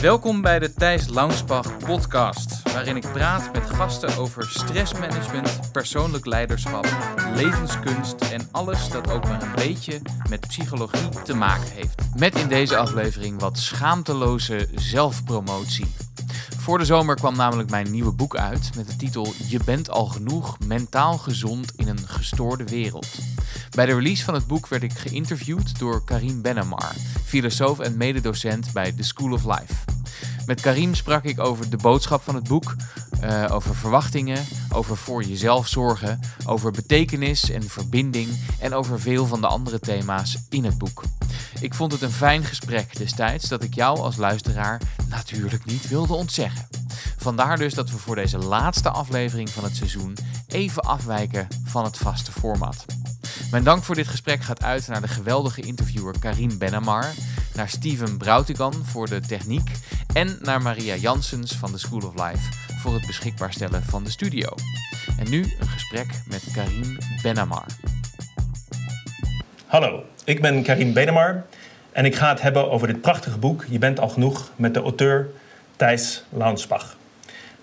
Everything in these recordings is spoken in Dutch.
Welkom bij de Thijs Launsbach podcast, waarin ik praat met gasten over stressmanagement, persoonlijk leiderschap, levenskunst en alles dat ook maar een beetje met psychologie te maken heeft. Met in deze aflevering wat schaamteloze zelfpromotie. Voor de zomer kwam namelijk mijn nieuwe boek uit met de titel Je bent al genoeg mentaal gezond in een gestoorde wereld. Bij de release van het boek werd ik geïnterviewd door Karim Benemar, filosoof en mededocent bij The School of Life. Met Karim sprak ik over de boodschap van het boek, uh, over verwachtingen, over voor jezelf zorgen, over betekenis en verbinding en over veel van de andere thema's in het boek. Ik vond het een fijn gesprek destijds dat ik jou als luisteraar natuurlijk niet wilde ontzeggen. Vandaar dus dat we voor deze laatste aflevering van het seizoen even afwijken van het vaste format. Mijn dank voor dit gesprek gaat uit naar de geweldige interviewer Karim Benamar, naar Steven Broutigan voor de techniek en naar Maria Janssens van de School of Life voor het beschikbaar stellen van de studio. En nu een gesprek met Karim Benamar. Hallo, ik ben Karim Benamar en ik ga het hebben over dit prachtige boek Je bent al genoeg met de auteur Thijs Launsbach.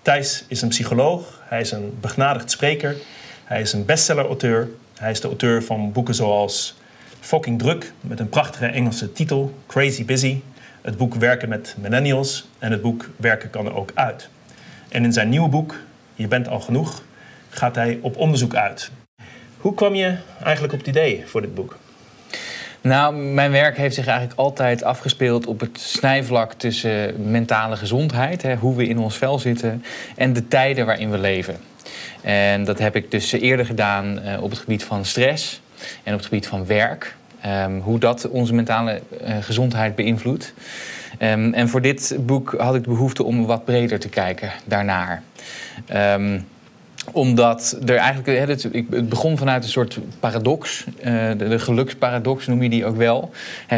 Thijs is een psycholoog, hij is een begnadigd spreker, hij is een bestseller-auteur hij is de auteur van boeken zoals Fucking Druk met een prachtige Engelse titel, Crazy Busy, het boek Werken met Millennials en het boek Werken kan er ook uit. En in zijn nieuwe boek, Je bent al genoeg, gaat hij op onderzoek uit. Hoe kwam je eigenlijk op het idee voor dit boek? Nou, mijn werk heeft zich eigenlijk altijd afgespeeld op het snijvlak tussen mentale gezondheid, hè, hoe we in ons vel zitten, en de tijden waarin we leven. En dat heb ik dus eerder gedaan uh, op het gebied van stress en op het gebied van werk. Um, hoe dat onze mentale uh, gezondheid beïnvloedt. Um, en voor dit boek had ik de behoefte om wat breder te kijken daarnaar. Um, omdat er eigenlijk, het begon vanuit een soort paradox, eh, de geluksparadox noem je die ook wel.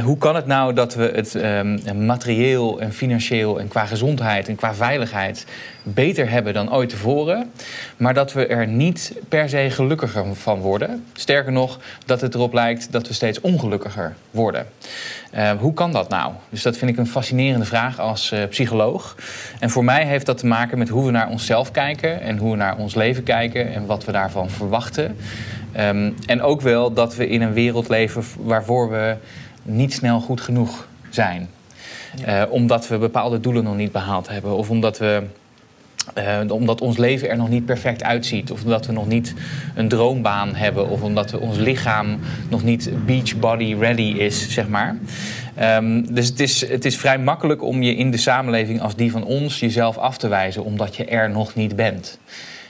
Hoe kan het nou dat we het ehm, materieel en financieel en qua gezondheid en qua veiligheid beter hebben dan ooit tevoren, maar dat we er niet per se gelukkiger van worden? Sterker nog, dat het erop lijkt dat we steeds ongelukkiger worden. Ehm, hoe kan dat nou? Dus dat vind ik een fascinerende vraag als uh, psycholoog. En voor mij heeft dat te maken met hoe we naar onszelf kijken en hoe we naar ons leven kijken en wat we daarvan verwachten. Um, en ook wel dat we in een wereld leven waarvoor we niet snel goed genoeg zijn. Uh, omdat we bepaalde doelen nog niet behaald hebben of omdat we uh, omdat ons leven er nog niet perfect uitziet. Of omdat we nog niet een droombaan hebben. Of omdat we ons lichaam nog niet beachbody ready is, zeg maar. Um, dus het is, het is vrij makkelijk om je in de samenleving als die van ons jezelf af te wijzen. Omdat je er nog niet bent.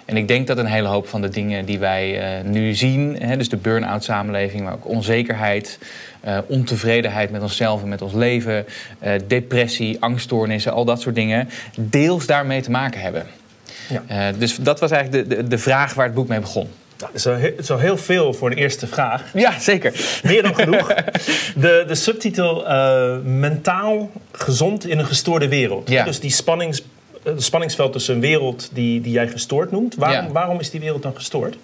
En ik denk dat een hele hoop van de dingen die wij uh, nu zien, hè, dus de burn-out samenleving, maar ook onzekerheid, uh, ontevredenheid met onszelf en met ons leven, uh, depressie, angststoornissen, al dat soort dingen, deels daarmee te maken hebben. Ja. dus dat was eigenlijk de, de, de vraag waar het boek mee begon. Het, is heel, veel voor een eerste vraag. Ja, zeker. Meer dan genoeg. De, de subtitel uh, Mentaal gezond in een gestoorde wereld. Ja. Dus die spannings, het spanningsveld tussen een wereld die, die jij gestoord noemt. Waarom, ja. waarom is die wereld dan gestoord?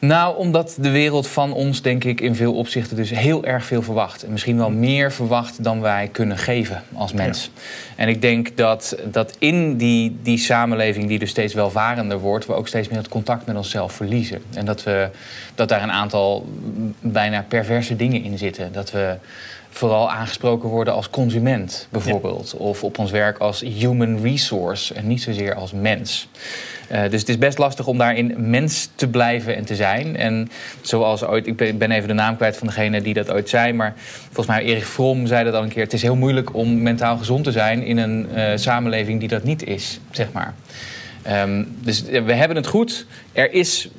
Nou, omdat de wereld van ons, denk ik, in veel opzichten dus heel erg veel verwacht. En misschien wel meer verwacht dan wij kunnen geven als mens. Ja. En ik denk dat, dat in die, die samenleving die dus steeds welvarender wordt... we ook steeds meer het contact met onszelf verliezen. En dat, we, dat daar een aantal bijna perverse dingen in zitten. Dat we vooral aangesproken worden als consument, bijvoorbeeld. Ja. Of op ons werk als human resource en niet zozeer als mens. Uh, dus het is best lastig om daarin mens te blijven en te zijn. En zoals ooit, ik ben even de naam kwijt van degene die dat ooit zei, maar volgens mij Erik Fromm zei dat al een keer. Het is heel moeilijk om mentaal gezond te zijn in een uh, samenleving die dat niet is, zeg maar. Um, dus we hebben het goed. Er is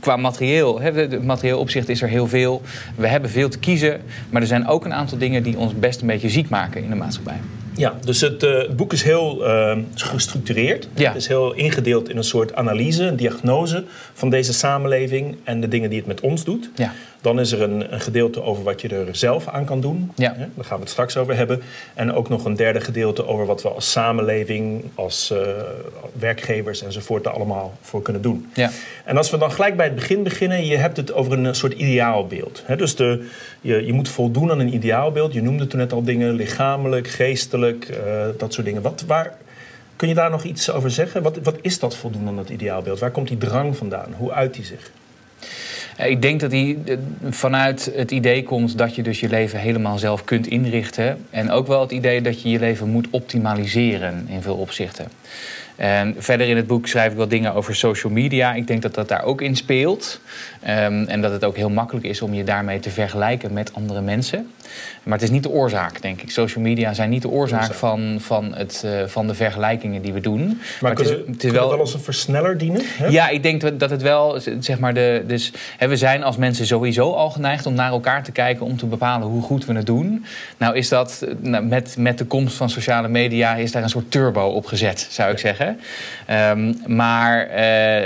qua materieel, hè, materieel opzicht is er heel veel. We hebben veel te kiezen. Maar er zijn ook een aantal dingen die ons best een beetje ziek maken in de maatschappij. Ja, dus het, uh, het boek is heel uh, gestructureerd. Ja. Het is heel ingedeeld in een soort analyse, een diagnose van deze samenleving en de dingen die het met ons doet. Ja. Dan is er een, een, gedeelte over wat je er zelf aan kan doen. Ja. Daar gaan we het straks over hebben. En ook nog een derde gedeelte over wat we als samenleving, als uh, werkgevers enzovoort daar allemaal voor kunnen doen. Ja. En als we dan gelijk bij het begin beginnen, je hebt het over een soort ideaalbeeld. dus de, je, je moet voldoen aan een ideaalbeeld. Je noemde toen net al dingen, lichamelijk, geestelijk, uh, dat soort dingen. Wat, waar, kun je daar nog iets over zeggen? Wat, wat is dat voldoen aan dat ideaalbeeld? Waar komt die drang vandaan? Hoe uit die zich? Ik denk dat die vanuit het idee komt dat je dus je leven helemaal zelf kunt inrichten. En ook wel het idee dat je je leven moet optimaliseren in veel opzichten. En verder in het boek schrijf ik wel dingen over social media. Ik denk dat dat daar ook in speelt. Um, en dat het ook heel makkelijk is om je daarmee te vergelijken met andere mensen. Maar het is niet de oorzaak, denk ik. Social media zijn niet de oorzaak van, van, het, uh, van de vergelijkingen die we doen. Maar, maar het is, het is wel, wel als een versneller dienen? Hè? Ja, ik denk dat het wel, zeg maar, de, dus, hè, we zijn als mensen sowieso al geneigd om naar elkaar te kijken om te bepalen hoe goed we het doen. Nou is dat, nou, met, met de komst van sociale media is daar een soort turbo op gezet, zou ik zeggen. Um, maar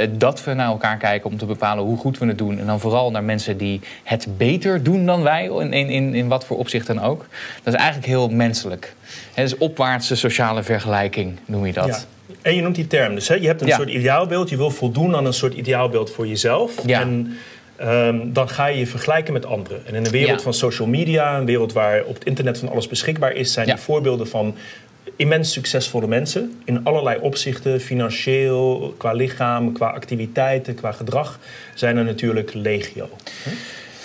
uh, dat we naar elkaar kijken om te bepalen hoe goed we het doen. En dan vooral naar mensen die het beter doen dan wij, in, in, in wat voor opzicht dan ook. Dat is eigenlijk heel menselijk. Het is opwaartse sociale vergelijking, noem je dat. Ja. En je noemt die term dus. Hè? Je hebt een Ja. soort ideaalbeeld. Je wil voldoen aan een soort ideaalbeeld voor jezelf. Ja. En ehm, dan ga je je vergelijken met anderen. En in een wereld Ja. van social media, een wereld waar op het internet van alles beschikbaar is, zijn die voorbeelden van immens succesvolle mensen. In allerlei opzichten, financieel, qua lichaam, qua activiteiten, qua gedrag, zijn er natuurlijk legio.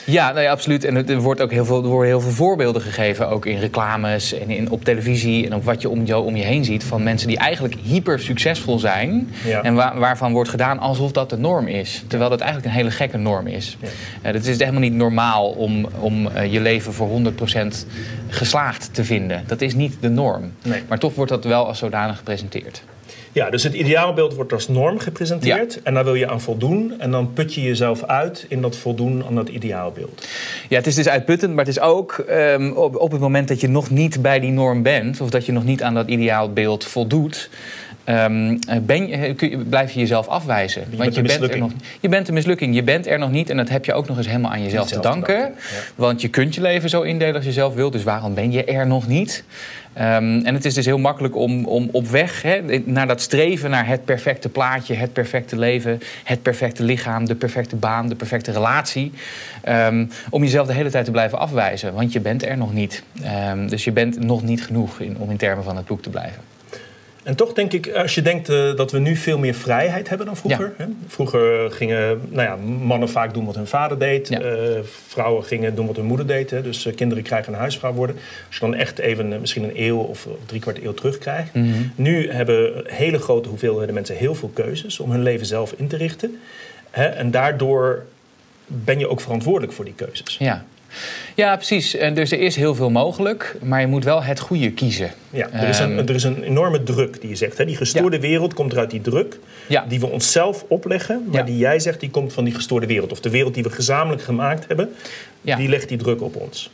Ja, nee, absoluut. En er, wordt ook heel veel, er worden heel veel voorbeelden gegeven, ook in reclames en in, op televisie en op wat je om, je om je heen ziet, van mensen die eigenlijk hyper succesvol zijn Ja. en wa- waarvan wordt gedaan alsof dat de norm is. Terwijl dat eigenlijk een hele gekke norm is. Ja. Eh, het is helemaal niet normaal om, om eh, je leven voor 100% geslaagd te vinden. Dat is niet de norm. Nee. Maar toch wordt dat wel als zodanig gepresenteerd. Ja, dus het ideaalbeeld wordt als norm gepresenteerd. En daar wil je aan voldoen. En dan put je jezelf uit in dat voldoen aan dat ideaalbeeld. Ja, het is dus uitputtend, maar het is ook ehm, op, op het moment dat je nog niet bij die norm bent, of dat je nog niet aan dat ideaalbeeld voldoet. ehm, eh, ben je, kun je, blijf je jezelf afwijzen. bent Want een je bent, er nog, je bent een mislukking. Je bent er nog niet en dat heb je ook nog eens helemaal aan jezelf te Jezelf te danken. danken, ja. Want je kunt je leven zo indelen als je zelf wilt. Dus waarom ben je er nog niet? Ehm, en het is dus heel makkelijk om, om op weg hè, naar dat streven naar het perfecte plaatje, het perfecte leven, het perfecte lichaam, de perfecte baan, de perfecte relatie. ehm, om jezelf de hele tijd te blijven afwijzen, want je bent er nog niet. Ehm, dus je bent nog niet genoeg in, om in termen van het boek te blijven. En toch denk ik, als je denkt eh, dat we nu veel meer vrijheid hebben dan vroeger. Hè? Vroeger gingen nou ja, mannen vaak doen wat hun vader deed. Ja. Eh, vrouwen gingen doen wat hun moeder deed. Hè? Dus eh, kinderen krijgen een huisvrouw worden. Als je dan echt even misschien een eeuw of drie kwart eeuw terugkrijgt. Mhm. Nu hebben hele grote hoeveelheden mensen heel veel keuzes om hun leven zelf in te richten. Hè? En daardoor ben je ook verantwoordelijk voor die keuzes. Ja. Ja, precies. En dus er is heel veel mogelijk, maar je moet wel het goede kiezen. Ja, er, is een, Ehm. er is een enorme druk die je zegt. Hè? Die gestoorde wereld komt eruit die druk Ja. die we onszelf opleggen, maar Ja. die jij zegt die komt van die gestoorde wereld. Of de wereld die we gezamenlijk gemaakt hebben, die legt die druk op ons.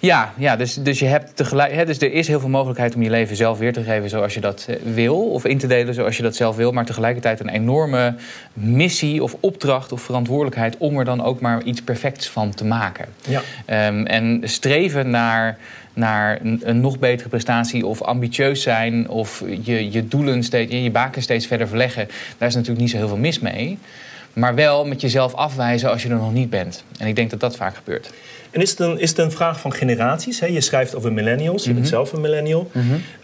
Ja, ja dus, dus, je hebt tegelijk, hè, dus er is heel veel mogelijkheid om je leven zelf weer te geven zoals je dat eh, wil. Of in te delen zoals je dat zelf wil. Maar tegelijkertijd een enorme missie of opdracht of verantwoordelijkheid om er dan ook maar iets perfects van te maken. Ja. Ehm, en streven naar, naar een, een nog betere prestatie of ambitieus zijn of je, je doelen steeds, je baken steeds verder verleggen, daar is natuurlijk niet zo heel veel mis mee. Maar wel met jezelf afwijzen als je er nog niet bent. En ik denk dat dat vaak gebeurt. En is het een, is het een vraag van generaties? Hè? Je schrijft over millennials, je bent Mhm. zelf een millennial.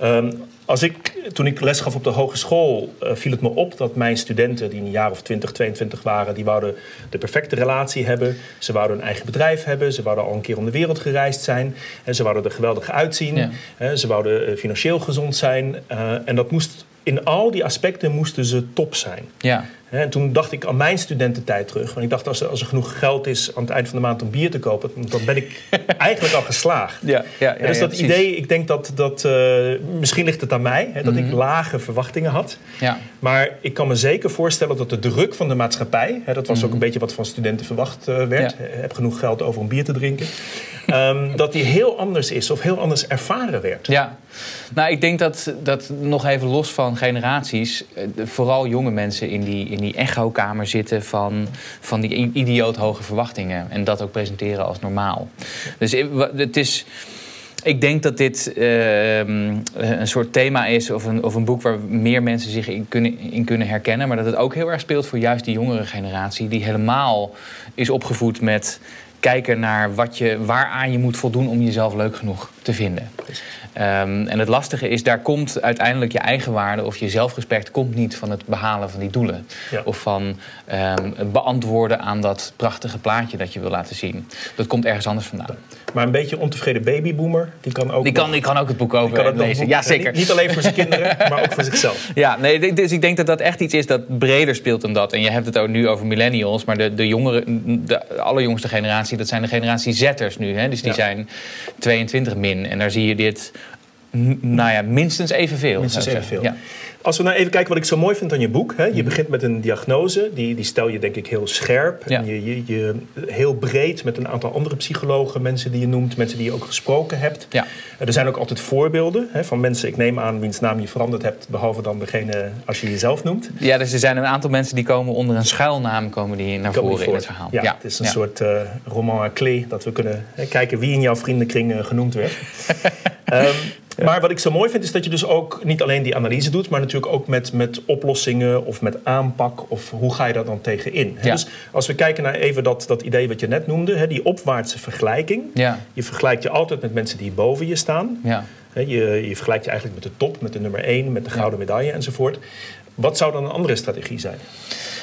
Ehm, als ik, toen ik les gaf op de hogeschool, eh, viel het me op dat mijn studenten, die een jaar of 20, 22 waren, die wouden de perfecte relatie hebben. Ze wouden een eigen bedrijf hebben. Ze wouden al een keer om de wereld gereisd zijn. En ze wouden er geweldig uitzien. Ja. Hè, ze wouden eh, financieel gezond zijn. Eh, en dat moest, in al die aspecten moesten ze top zijn. Ja, En toen dacht ik aan mijn studententijd terug. Want ik dacht, als er, als er genoeg geld is aan het eind van de maand om bier te kopen, dan ben ik eigenlijk al geslaagd. ja, ja, Ja, dus dat idee, ik denk dat, dat eh, misschien ligt het aan mij, hè, dat ik Mhm. lage verwachtingen had. Ja, Maar ik kan me zeker voorstellen dat de druk van de maatschappij, hè, dat was ook een beetje wat van studenten verwacht eh, werd, Mhm. Ja. heb genoeg geld over om bier te drinken, ehm, dat die heel anders is of heel anders ervaren werd. ja. Nou, ik denk dat, dat nog even los van generaties, eh, vooral jonge mensen in die, in die echokamer zitten van, van die idioot hoge verwachtingen. En dat ook presenteren als normaal. Dus het is ik denk dat dit ehm, een soort thema is of een, of een boek waar meer mensen zich in kunnen, in kunnen herkennen. Maar dat het ook heel erg speelt voor juist die jongere generatie, die helemaal is opgevoed met kijken naar wat je, waaraan je moet voldoen om jezelf leuk genoeg te vinden. Um, en het lastige is, daar komt uiteindelijk je eigen waarde of je zelfrespect komt niet van het behalen van die doelen. Of van um, beantwoorden aan dat prachtige plaatje dat je wil laten zien. Dat komt ergens anders vandaan. Maar een beetje ontevreden babyboomer, die kan ook. Die kan, die kan ook het boek over het lezen. ja, zeker. Niet, niet, alleen voor zijn kinderen, maar ook voor zichzelf. Ja, nee, dus ik denk dat dat echt iets is dat breder speelt dan dat. En je hebt het ook nu over millennials, maar de, de jongere, de allerjongste generatie, dat zijn de generatie Zetters nu. Hè? Dus die zijn 22 min. En daar zie je dit nou ja, minstens evenveel. Minstens evenveel. Ja. Als we nou even kijken wat ik zo mooi vind aan je boek. Hè? Je mhm. begint met een diagnose, die, die stel je denk ik heel scherp. En je, je, je, heel breed met een aantal andere psychologen, mensen die je noemt, mensen die je ook gesproken hebt. Ja. Er zijn ook altijd voorbeelden hè, van mensen, ik neem aan, wiens naam je veranderd hebt, behalve dan degene als je jezelf noemt. Ja, dus er zijn een aantal mensen die komen onder een schuilnaam komen die naar voren in het verhaal. Ja, het is een soort uh, roman à clé, dat we kunnen hè, kijken wie in jouw vriendenkring uh, genoemd werd. um, Maar wat ik zo mooi vind is dat je dus ook niet alleen die analyse doet, maar natuurlijk ook met, met oplossingen of met aanpak of hoe ga je daar dan tegenin. Ja. Dus als we kijken naar even dat, dat idee wat je net noemde, hè, die opwaartse vergelijking. Ja. Je vergelijkt je altijd met mensen die boven je staan. Ja. Je, je vergelijkt je eigenlijk met de top, met de nummer 1, met de gouden medaille enzovoort. Wat zou dan een andere strategie zijn?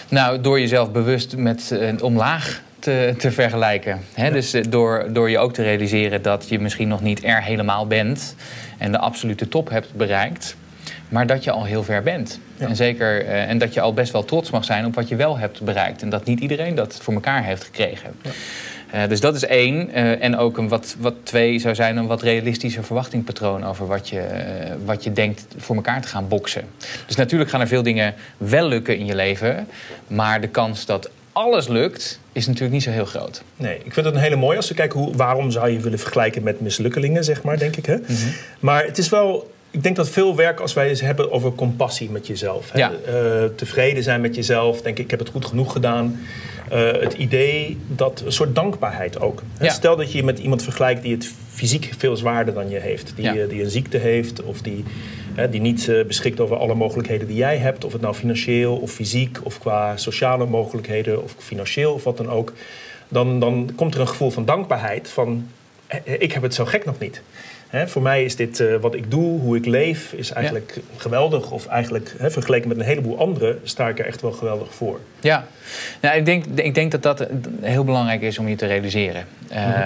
Nou, door jezelf bewust met een omlaag te, te vergelijken. Dus eh, door, door je ook te realiseren dat je misschien nog niet er helemaal bent en de absolute top hebt bereikt, maar dat je al heel ver bent. En, zeker, uh, en dat je al best wel trots mag zijn op wat je wel hebt bereikt. En dat niet iedereen dat voor elkaar heeft gekregen. Ja. Uh, dus dat is één. Uh, en ook een wat, wat twee zou zijn een wat realistischer verwachtingpatroon over wat je, wat je denkt voor elkaar te gaan boksen. Dus natuurlijk gaan er veel dingen wel lukken in je leven. Maar de kans dat alles lukt, is natuurlijk niet zo heel groot. Nee, ik vind het een hele mooie als we kijken hoe, waarom zou je willen vergelijken met mislukkelingen, zeg maar, denk ik. Hè? Mhm. Maar het is wel ik denk dat veel werk als wij het hebben over compassie met jezelf. Ja. Uh, tevreden zijn met jezelf. Denk ik, ik heb het goed genoeg gedaan. Uh, het idee dat een soort dankbaarheid ook. Ja. Stel dat je je met iemand vergelijkt die het fysiek veel zwaarder dan je heeft. Die, ja. die een ziekte heeft of die die niet uh, beschikt over alle mogelijkheden die jij hebt, of het nou financieel of fysiek of qua sociale mogelijkheden of financieel of wat dan ook, dan, dan komt er een gevoel van dankbaarheid van ik heb het zo gek nog niet voor mij is dit uh, wat ik doe, hoe ik leef, is eigenlijk geweldig. Of eigenlijk vergeleken met een heleboel anderen sta ik er echt wel geweldig voor. Ja, nou, ik, denk, ik denk dat dat heel belangrijk is om je te realiseren.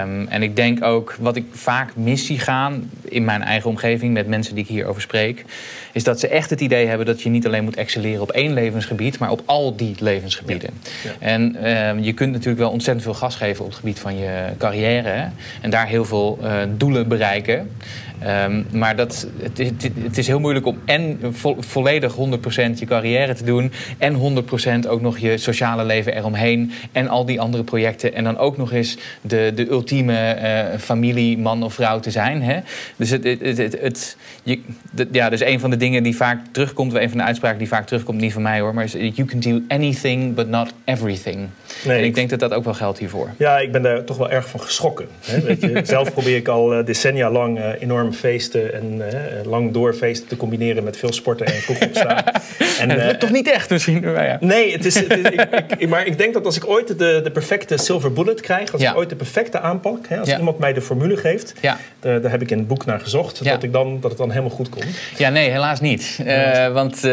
Um, en ik denk ook, wat ik vaak mis zie gaan in mijn eigen omgeving met mensen die ik hierover spreek, is dat ze echt het idee hebben dat je niet alleen moet excelleren op één levensgebied, maar op al die levensgebieden. Ja. En um, je kunt natuurlijk wel ontzettend veel gas geven op het gebied van je carrière hè, en daar heel veel uh, doelen bereiken. Um, maar dat, het, het, is heel moeilijk om en vo, volledig 100% je carrière te doen... en 100% ook nog je sociale leven eromheen... en al die andere projecten. En dan ook nog eens de, de ultieme uh, familie, man of vrouw te zijn. Hè? Dus, het, het, je, ja, dus een van de dingen die vaak terugkomt... een van de uitspraken die vaak terugkomt, niet van mij hoor... maar is you can do anything but not everything. Nee, en ik denk dat dat ook wel geldt hiervoor. Ja, ik ben daar toch wel erg van geschrokken. Hè? Weet je, zelf probeer ik al uh, decennia lang uh, enorm feesten en uh, lang doorfeesten te combineren met veel sporten en vroeg opstaan. en, dat lukt toch niet echt misschien? Maar ja. Nee, het is, het is ik, ik, maar ik denk dat als ik ooit de, de perfecte silver bullet krijg, als ik ooit de perfecte aanpak, hè, als iemand mij de formule geeft, daar, daar heb ik in het boek naar gezocht, dat, ik dan, dat het dan helemaal goed komt. Ja, nee, helaas niet. Uh, want uh,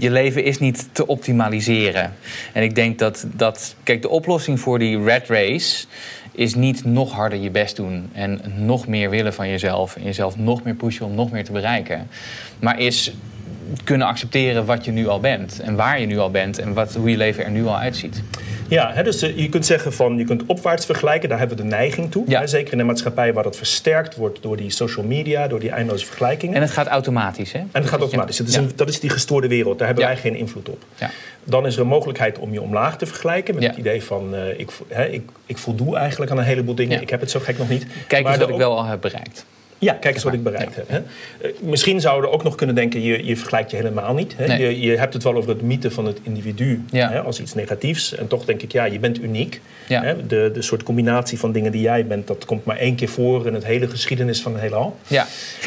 je leven is niet te optimaliseren. En ik denk dat, dat, kijk, de oplossing voor die red race is niet nog harder je best doen en nog meer willen van jezelf en jezelf nog meer pushen om nog meer te bereiken. Maar is kunnen accepteren wat je nu al bent en waar je nu al bent en wat, hoe je leven er nu al uitziet. Ja, hè, dus eh, je kunt zeggen van je kunt opwaarts vergelijken, daar hebben we de neiging toe. Hè, zeker in een maatschappij waar dat versterkt wordt door die social media, door die eindeloze vergelijkingen. En het gaat automatisch, hè? En het gaat automatisch. Het is een, dat is die gestoorde wereld, daar hebben wij geen invloed op. Dan is er een mogelijkheid om je omlaag te vergelijken met het idee van uh, ik, hè, ik, ik voldoe eigenlijk aan een heleboel dingen. Ik heb het zo gek nog niet. Kijk eens wat ik wel al heb bereikt. Ja, kijk eens wat ik bereikt heb. Hè. Uh, misschien zouden we ook nog kunnen denken, je, je vergelijkt je helemaal niet. Hè. Nee. Je, je hebt het wel over het mythe van het individu Ja. hè, als iets negatiefs. En toch denk ik, ja, je bent uniek. Ja. Hè. De, de soort combinatie van dingen die jij bent, dat komt maar één keer voor in het hele geschiedenis van het heelal. Ja,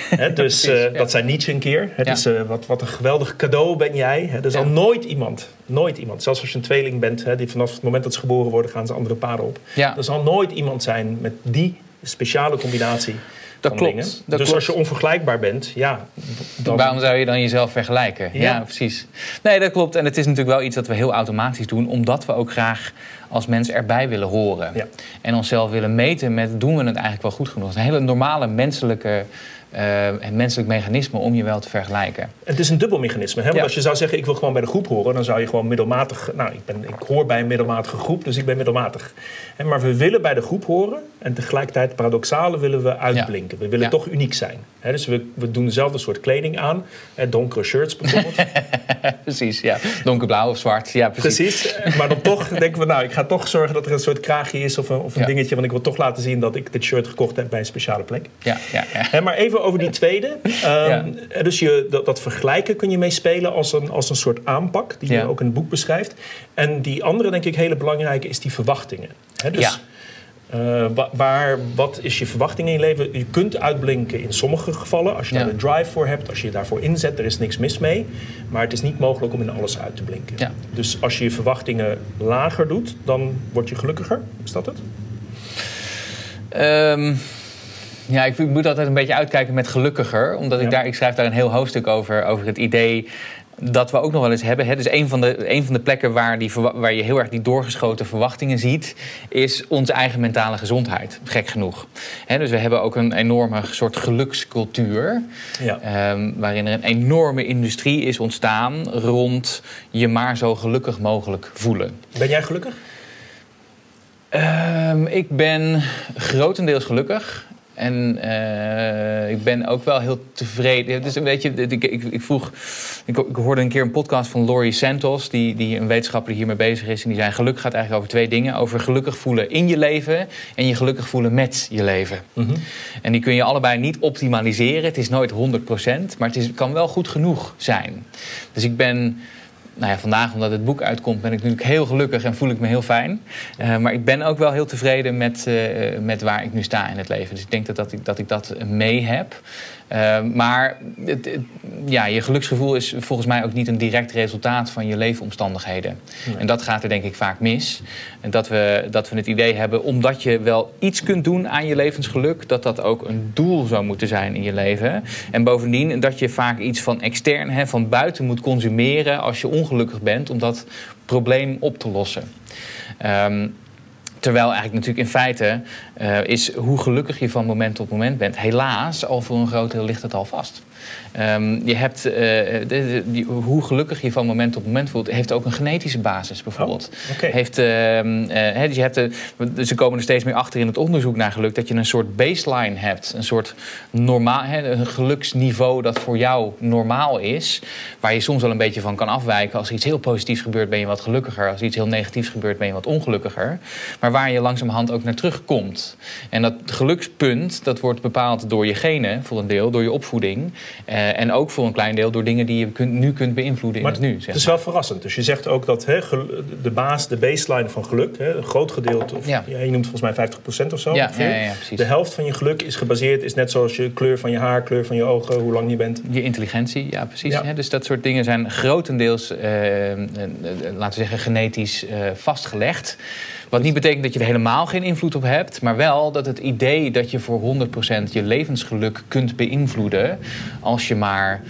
Hè, dus eh, dat zei Nietzsche een keer. Het is, eh, wat, wat een geweldig cadeau ben jij. Hè. Er zal nooit iemand, nooit iemand, zelfs als je een tweeling bent, hè, die vanaf het moment dat ze geboren worden, gaan ze andere paden op. Er zal nooit iemand zijn met die speciale combinatie dat van klopt. dingen. Dat dus klopt. als je onvergelijkbaar bent, ja, dan... Waarom zou je dan jezelf vergelijken? Ja. Ja. precies. Nee, dat klopt. En het is natuurlijk wel iets dat we heel automatisch doen, omdat we ook graag als mens erbij willen horen. Ja. En onszelf willen meten met doen we het eigenlijk wel goed genoeg. Het is een hele normale menselijke, eh, een menselijk mechanisme om je wel te vergelijken. Het is een dubbel mechanisme. Hè? Want Ja. als je zou zeggen, ik wil gewoon bij de groep horen... dan zou je gewoon middelmatig... Nou, ik, ben, ik hoor bij een middelmatige groep, dus ik ben middelmatig. Hè, maar we willen bij de groep horen... en tegelijkertijd paradoxale willen we uitblinken. We willen Ja. toch uniek zijn. Hè? Dus we, we doen dezelfde soort kleding aan. Hè, donkere shirts bijvoorbeeld. precies, ja. Donkerblauw of zwart. Ja, precies. Precies. Eh, Maar dan toch denken we, nou, ik ga toch zorgen dat er een soort kraagje is... of een, of een dingetje, want ik wil toch laten zien... dat ik dit shirt gekocht heb bij een speciale plek. Ja, ja, ja. Hè, maar even over die tweede. Ehm, Dus je, dat, dat vergelijken kun je mee spelen als een, als een soort aanpak, die je ook in het boek beschrijft. En die andere, denk ik, hele belangrijke is die verwachtingen. Dus, Ja. eh, wa- waar, wat is je verwachting in je leven? Je kunt uitblinken in sommige gevallen. Als je daar Ja. de drive voor hebt, als je je daarvoor inzet, er is niks mis mee. Maar het is niet mogelijk om in alles uit te blinken. Ja. Dus als je je verwachtingen lager doet, dan word je gelukkiger. Is dat het? Ehm, ja, ik, moet altijd een beetje uitkijken met gelukkiger. Omdat ik Ja. daar, ik schrijf daar een heel hoofdstuk over, over het idee dat we ook nog wel eens hebben. Hè. Dus een van, de, een van de plekken waar, die, waar je heel erg die doorgeschoten verwachtingen ziet, is onze eigen mentale gezondheid. Gek genoeg. Hè, dus we hebben ook een enorme soort gelukscultuur. Ja. Ehm, waarin er een enorme industrie is ontstaan rond je maar zo gelukkig mogelijk voelen. Ben jij gelukkig? Ehm, ik ben grotendeels gelukkig. En eh, ik ben ook wel heel tevreden. Dus een beetje, ik, ik, ik vroeg, ik, ik hoorde een keer een podcast van Laurie Santos, die, die een wetenschapper die hiermee bezig is. En die zei: geluk gaat eigenlijk over twee dingen: over gelukkig voelen in je leven en je gelukkig voelen met je leven. En die kun je allebei niet optimaliseren. Het is nooit 100%, maar het is, kan wel goed genoeg zijn. Dus ik ben. Nou ja, vandaag, omdat het boek uitkomt, ben ik natuurlijk heel gelukkig en voel ik me heel fijn. Eh, maar ik ben ook wel heel tevreden met, eh, met waar ik nu sta in het leven. Dus ik denk dat, dat, ik, dat ik dat mee heb. Eh, maar het, het- ja, je geluksgevoel is volgens mij ook niet een direct resultaat van je leefomstandigheden. En dat gaat er denk ik vaak mis. En dat we, dat we het idee hebben, omdat je wel iets kunt doen aan je levensgeluk, dat dat ook een doel zou moeten zijn in je leven. En bovendien dat je vaak iets van extern, hè, van buiten moet consumeren als je ongelukkig bent, om dat probleem op te lossen. Ehm, Terwijl eigenlijk natuurlijk in feite eh, is hoe gelukkig je van moment tot moment bent. Helaas, al voor een groot deel ligt het al vast. Ehm, je hebt, eh, de- de- die- hoe gelukkig je van moment tot moment voelt, heeft ook een genetische basis bijvoorbeeld. Oh. Heeft, ehm, eh, dus je hebt de, ze komen er steeds meer achter in het onderzoek naar geluk dat je een soort baseline hebt. Een soort normaal, een geluksniveau dat voor jou normaal is. Waar je soms wel een beetje van kan afwijken. Als er iets heel positiefs gebeurt, ben je wat gelukkiger. Als er iets heel negatiefs gebeurt, ben je wat ongelukkiger. Maar waar je langzamerhand ook naar terugkomt. En dat gelukspunt, dat wordt bepaald door je genen voor een deel, door je opvoeding. Eh, en ook voor een klein deel door dingen die je kunt, nu kunt beïnvloeden in Maar het nu. het Zeg is maar. wel verrassend. Dus je zegt ook dat de baas, de baseline van geluk, een groot gedeelte, of, Ja. je noemt volgens mij 50% of zo. Ja, precies. De helft van je geluk is gebaseerd, is net zoals je kleur van je haar, kleur van je ogen, hoe lang je bent. Je intelligentie, ja precies. Dus dat soort dingen zijn grotendeels, eh, eh, laten we zeggen, genetisch vastgelegd. Wat niet betekent dat je er helemaal geen invloed op hebt, maar wel dat het idee dat je voor 100% je levensgeluk kunt beïnvloeden als je maar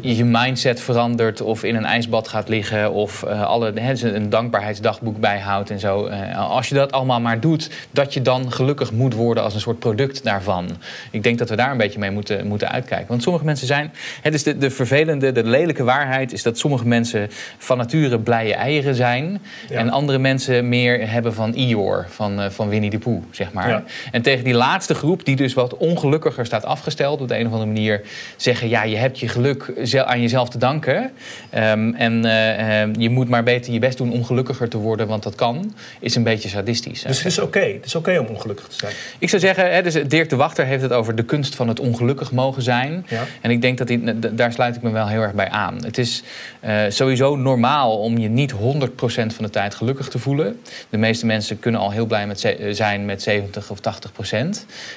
je, mindset verandert of in een ijsbad gaat liggen of eh, alle, dus een dankbaarheidsdagboek bijhoudt en zo. Eh, als je dat allemaal maar doet, dat je dan gelukkig moet worden als een soort product daarvan. Ik denk dat we daar een beetje mee moeten, moeten uitkijken. Want sommige mensen zijn. Hè, dus de, de vervelende, de lelijke waarheid is dat sommige mensen van nature blije eieren zijn. Ja. En andere mensen meer hebben van Eeyore, van, eh, van Winnie de Pooh, zeg maar. Ja. En tegen die laatste groep, die dus wat ongelukkiger staat afgesteld op de een of andere manier, zeggen: ja, je hebt je geluk aan jezelf te danken. Ehm, en uh, je moet maar beter je best doen om gelukkiger te worden, want dat kan, is een beetje sadistisch. Dus het is oké het is oké om ongelukkig te zijn? Ik zou zeggen, hè, dus Dirk de Wachter heeft het over de kunst van het ongelukkig mogen zijn. Ja. En ik denk dat die, daar sluit ik me wel heel erg bij aan. Het is uh, sowieso normaal om je niet 100% van de tijd gelukkig te voelen. De meeste mensen kunnen al heel blij met zijn met 70 of 80%.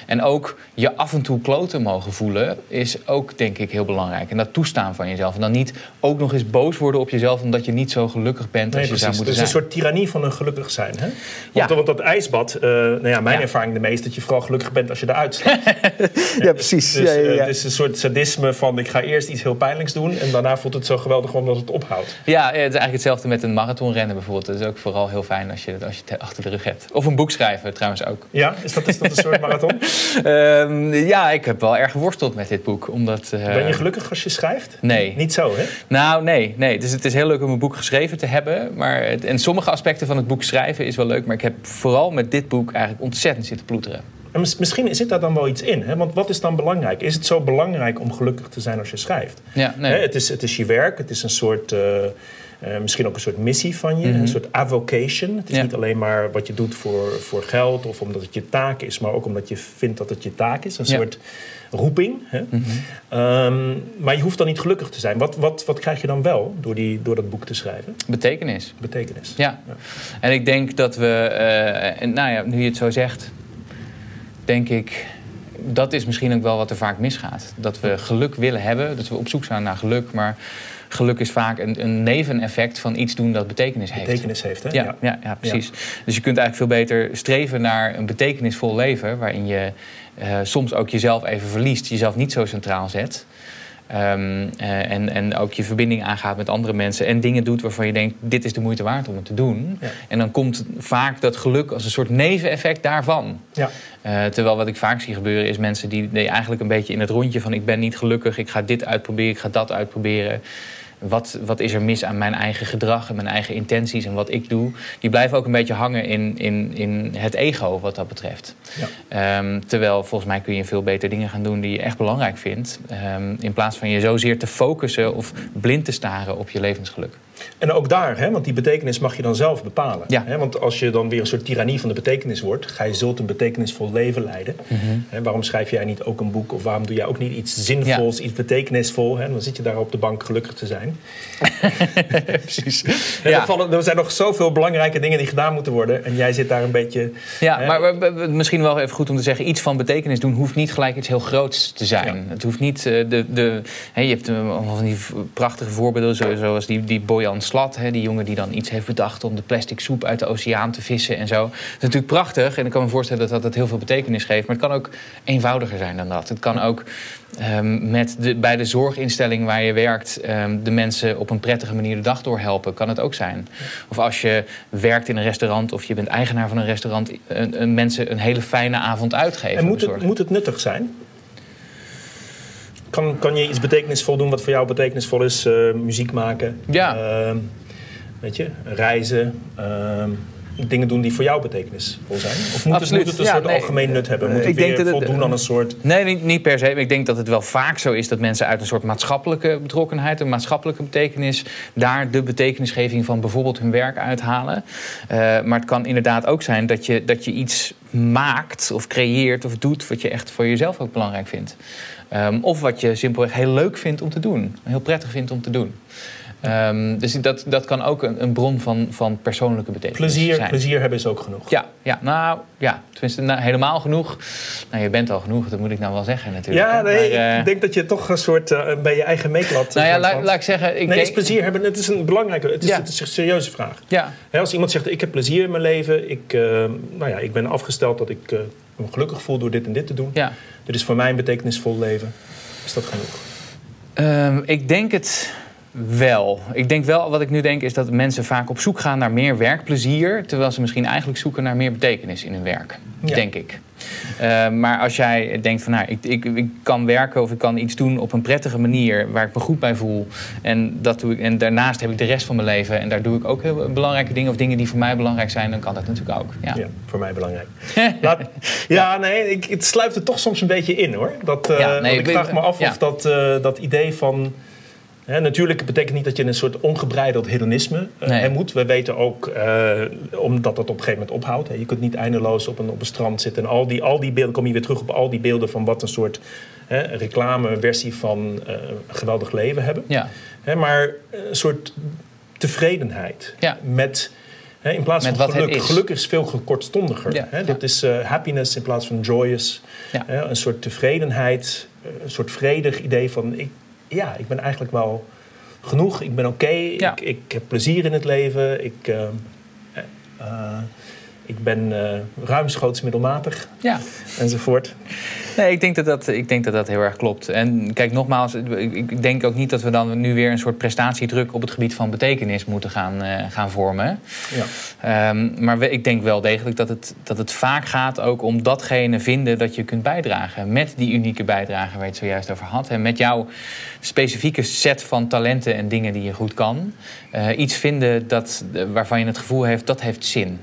En ook je af en toe kloten mogen voelen is ook denk ik heel belangrijk. En dat toestaan van jezelf. En dan niet ook nog eens boos worden op jezelf omdat je niet zo gelukkig bent als je zou moeten zijn. Het is een soort tirannie van een gelukkig zijn. Hè? Want, ja. want dat ijsbad, uh, nou ja, mijn ervaring de meest, dat je vooral gelukkig bent als je eruit staat. ja, precies. Dus, ja, uh, het is een soort sadisme van ik ga eerst iets heel pijnlijks doen en daarna voelt het zo geweldig omdat het ophoudt. Ja, het is eigenlijk hetzelfde met een marathonrennen bijvoorbeeld. Het is ook vooral heel fijn als je, als je het achter de rug hebt. Of een boek schrijven trouwens ook. Ja, is dat, is dat een soort marathon? um, ja, ik heb wel erg geworsteld met dit boek. Omdat, uh, ben je gelukkig als je schrijft? Nee. Niet zo, hè? Nou, nee. nee. Dus het is heel leuk om een boek geschreven te hebben. Maar en sommige aspecten van het boek schrijven is wel leuk. Maar ik heb vooral met dit boek eigenlijk ontzettend zitten ploeteren. En misschien zit daar dan wel iets in. Hè? Want wat is dan belangrijk? Is het zo belangrijk om gelukkig te zijn als je schrijft? Ja, nee. het, is, het is je werk, het is een soort... Uh, uh, misschien ook een soort missie van je, een mhm. soort avocation. Het is niet alleen maar wat je doet voor, voor geld of omdat het je taak is, maar ook omdat je vindt dat het je taak is. Een soort roeping. Hè? Mm -hmm. maar je hoeft dan niet gelukkig te zijn. Wat, wat, wat krijg je dan wel door, die, door dat boek te schrijven? Betekenis. Betekenis. Ja. ja. En ik denk dat we, uh, nou ja, nu je het zo zegt, denk ik dat is misschien ook wel wat er vaak misgaat. Dat we geluk willen hebben, dat we op zoek zijn naar geluk, maar geluk is vaak een, een neveneffect van iets doen dat betekenis heeft. Betekenis heeft, hè? Ja, ja. ja, precies. Dus je kunt eigenlijk veel beter streven naar een betekenisvol leven, waarin je uh, soms ook jezelf even verliest, jezelf niet zo centraal zet. Um, uh, en, en ook je verbinding aangaat met andere mensen. En dingen doet waarvan je denkt, dit is de moeite waard om het te doen. Ja. En dan komt vaak dat geluk als een soort neveneffect daarvan. Ja. Uh, terwijl wat ik vaak zie gebeuren is mensen die, die eigenlijk een beetje in het rondje van... ik ben niet gelukkig, ik ga dit uitproberen, ik ga dat uitproberen wat, wat is er mis aan mijn eigen gedrag en mijn eigen intenties en wat ik doe, die blijven ook een beetje hangen in, in, in het ego wat dat betreft. Ja. Um, terwijl volgens mij kun je veel beter dingen gaan doen die je echt belangrijk vindt, um, in plaats van je zozeer te focussen of blind te staren op je levensgeluk. En ook daar, hè, want die betekenis mag je dan zelf bepalen. Ja. Hè, want als je dan weer een soort tirannie van de betekenis wordt, ga je zult een betekenisvol leven leiden. Mm hè, waarom schrijf jij niet ook een boek of waarom doe jij ook niet iets zinvols, iets betekenisvol? Hè? Dan zit je daar op de bank gelukkig te zijn. Precies. Ja. Er, er, zijn nog zoveel belangrijke dingen die gedaan moeten worden en jij zit daar een beetje. Ja, maar misschien wel even goed om te zeggen: iets van betekenis doen hoeft niet gelijk iets heel groots te zijn. Het hoeft niet uh, de. de hè, je hebt uh, van die prachtige voorbeelden, zoals die, die boy Jan Slat, hè, die jongen die dan iets heeft bedacht om de plastic soep uit de oceaan te vissen en zo. Dat is natuurlijk prachtig en ik kan me voorstellen dat dat heel veel betekenis geeft. Maar het kan ook eenvoudiger zijn dan dat. Het kan ook um, met de, bij de zorginstelling waar je werkt um, de mensen op een prettige manier de dag door helpen. Kan het ook zijn. Of als je werkt in een restaurant of je bent eigenaar van een restaurant, een, een mensen een hele fijne avond uitgeven. En moet het, moet het nuttig zijn? Kan, kan je iets betekenisvol doen wat voor jou betekenisvol is? Uh, muziek maken, ja. Uh, weet je, reizen, uh, dingen doen die voor jou betekenisvol zijn? Of moet, het, moet het, een ja, soort nee, algemeen nut hebben? Moet ik het denk dat voldoen aan een soort... Nee, niet, niet, per se. Ik denk dat het wel vaak zo is dat mensen uit een soort maatschappelijke betrokkenheid... een maatschappelijke betekenis... daar de betekenisgeving van bijvoorbeeld hun werk uithalen. Uh, maar het kan inderdaad ook zijn dat je, dat je iets maakt of creëert of doet... wat je echt voor jezelf ook belangrijk vindt. Um, of wat je simpelweg heel leuk vindt om te doen. Heel prettig vindt om te doen. Um, dus dat, dat kan ook een, een, bron van, van persoonlijke betekenis plezier, zijn. Plezier hebben is ook genoeg. Ja, ja nou ja, tenminste nou, helemaal genoeg. Nou, je bent al genoeg, dat moet ik nou wel zeggen natuurlijk. Ja, nee, maar, uh, ik denk dat je toch een soort uh, bij je eigen meetlat... Nou ja, laat, laat ik zeggen... Ik nee, denk... is plezier hebben, het is een belangrijke, het is, ja. het is een serieuze vraag. Ja. He, als iemand zegt, ik heb plezier in mijn leven, ik, uh, nou ja, ik ben afgesteld dat ik me gelukkig voel door dit en dit te doen. Ja. Dit is voor mij een betekenisvol leven. Is dat genoeg? Um, ik denk het wel. Ik denk wel, wat ik nu denk, is dat mensen vaak op zoek gaan naar meer werkplezier. Terwijl ze misschien eigenlijk zoeken naar meer betekenis in hun werk. Ja. Denk ik. Uh, maar als jij denkt van nou, ik, ik, ik kan werken of ik kan iets doen op een prettige manier waar ik me goed bij voel. En, dat doe ik, en daarnaast heb ik de rest van mijn leven en daar doe ik ook heel belangrijke dingen of dingen die voor mij belangrijk zijn, dan kan dat natuurlijk ook. Ja, ja voor mij belangrijk. Laat, ja, nee, ik, het sluipt er toch soms een beetje in hoor. Dat, uh, ja, nee, ik vraag me af of dat, uh, dat idee van natuurlijk betekent niet dat je een soort ongebreideld hedonisme uh, moet. We weten ook, uh, omdat dat op een gegeven moment ophoudt. Je kunt niet eindeloos op een, op een strand zitten. En al die, al die beelden, kom je weer terug op al die beelden van wat een soort reclameversie van uh, geweldig leven hebben. Ja. Maar een soort tevredenheid ja. met... in plaats van geluk. Is. Geluk is veel kortstondiger. Ja? Dat is happiness in plaats van joyous. Een soort tevredenheid, een soort vredig idee van... Ik, ja, ik ben eigenlijk wel genoeg. Ik ben oké. Ik, ik, heb plezier in het leven. Ik, uh, uh, ik ben uh, ruimschoots middelmatig. Ja. Enzovoort. Nee, ik denk dat dat, ik denk dat dat heel erg klopt. En kijk, nogmaals, ik denk ook niet dat we dan nu weer een soort prestatiedruk op het gebied van betekenis moeten gaan, uh, gaan vormen. Ja. Um, maar ik denk wel degelijk dat het, dat het vaak gaat ook om datgene vinden dat je kunt bijdragen. Met die unieke bijdrage waar je het zojuist over had. En met jouw specifieke set van talenten en dingen die je goed kan. Uh, iets vinden dat, waarvan je het gevoel heeft dat heeft zin.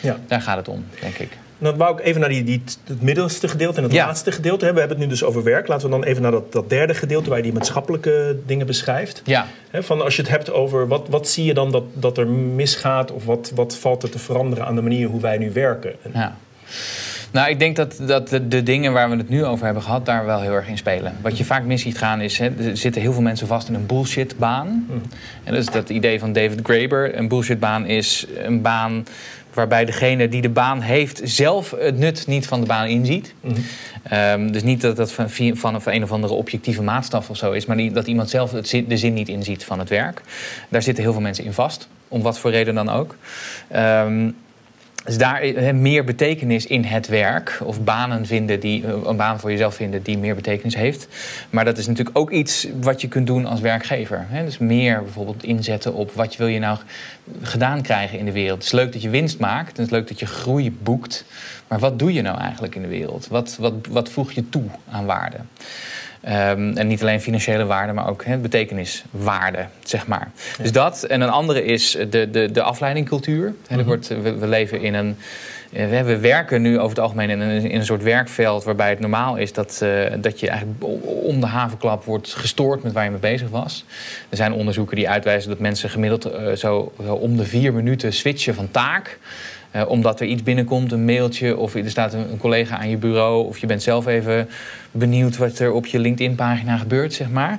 Ja. Daar gaat het om, denk ik. Dan wou ik even naar die, die, het middelste gedeelte en het laatste gedeelte. We hebben het nu dus over werk. Laten we dan even naar dat, dat derde gedeelte waar je die maatschappelijke dingen beschrijft. Ja. van als je het hebt over wat, wat zie je dan dat, dat er misgaat of wat, wat valt er te veranderen aan de manier hoe wij nu werken? Ja. Nou, ik denk dat, dat de, de, dingen waar we het nu over hebben gehad, daar wel heel erg in spelen. Wat je vaak mis ziet gaan is, hè, er zitten heel veel mensen vast in een bullshitbaan. Mm. En dat is dat idee van David Graeber. Een bullshitbaan is een baan waarbij degene die de baan heeft zelf het nut niet van de baan inziet. Mm -hmm. dus niet dat dat van, van een of andere objectieve maatstaf of zo is, maar dat iemand zelf het zin, de zin niet inziet van het werk. Daar zitten heel veel mensen in vast, om wat voor reden dan ook. Um, dus daar he, meer betekenis in het werk. Of banen vinden die, eh, een baan voor jezelf vinden die meer betekenis heeft. Maar dat is natuurlijk ook iets wat je kunt doen als werkgever. Dus meer bijvoorbeeld inzetten op wat wil je nou gedaan krijgen in de wereld. Het is leuk dat je winst maakt. Het is leuk dat je groei boekt. Maar wat doe je nou eigenlijk in de wereld? Wat, wat, wat voeg je toe aan waarde? Um, en niet alleen financiële waarde, maar ook he, betekeniswaarde, zeg maar. Dus dat. En een andere is de, de, de afleidingcultuur. He, mm wordt, we, we, leven in een... Eh, we werken nu over het algemeen in een, in een soort werkveld waarbij het normaal is dat, uh, dat je eigenlijk om de havenklap wordt gestoord met waar je mee bezig was. Er zijn onderzoeken die uitwijzen dat mensen gemiddeld uh, zo, zo om de vier minuten switchen van taak. Uh, omdat er iets binnenkomt, een mailtje, of er staat een, een, collega aan je bureau, of je bent zelf even benieuwd wat er op je LinkedIn-pagina gebeurt, zeg maar.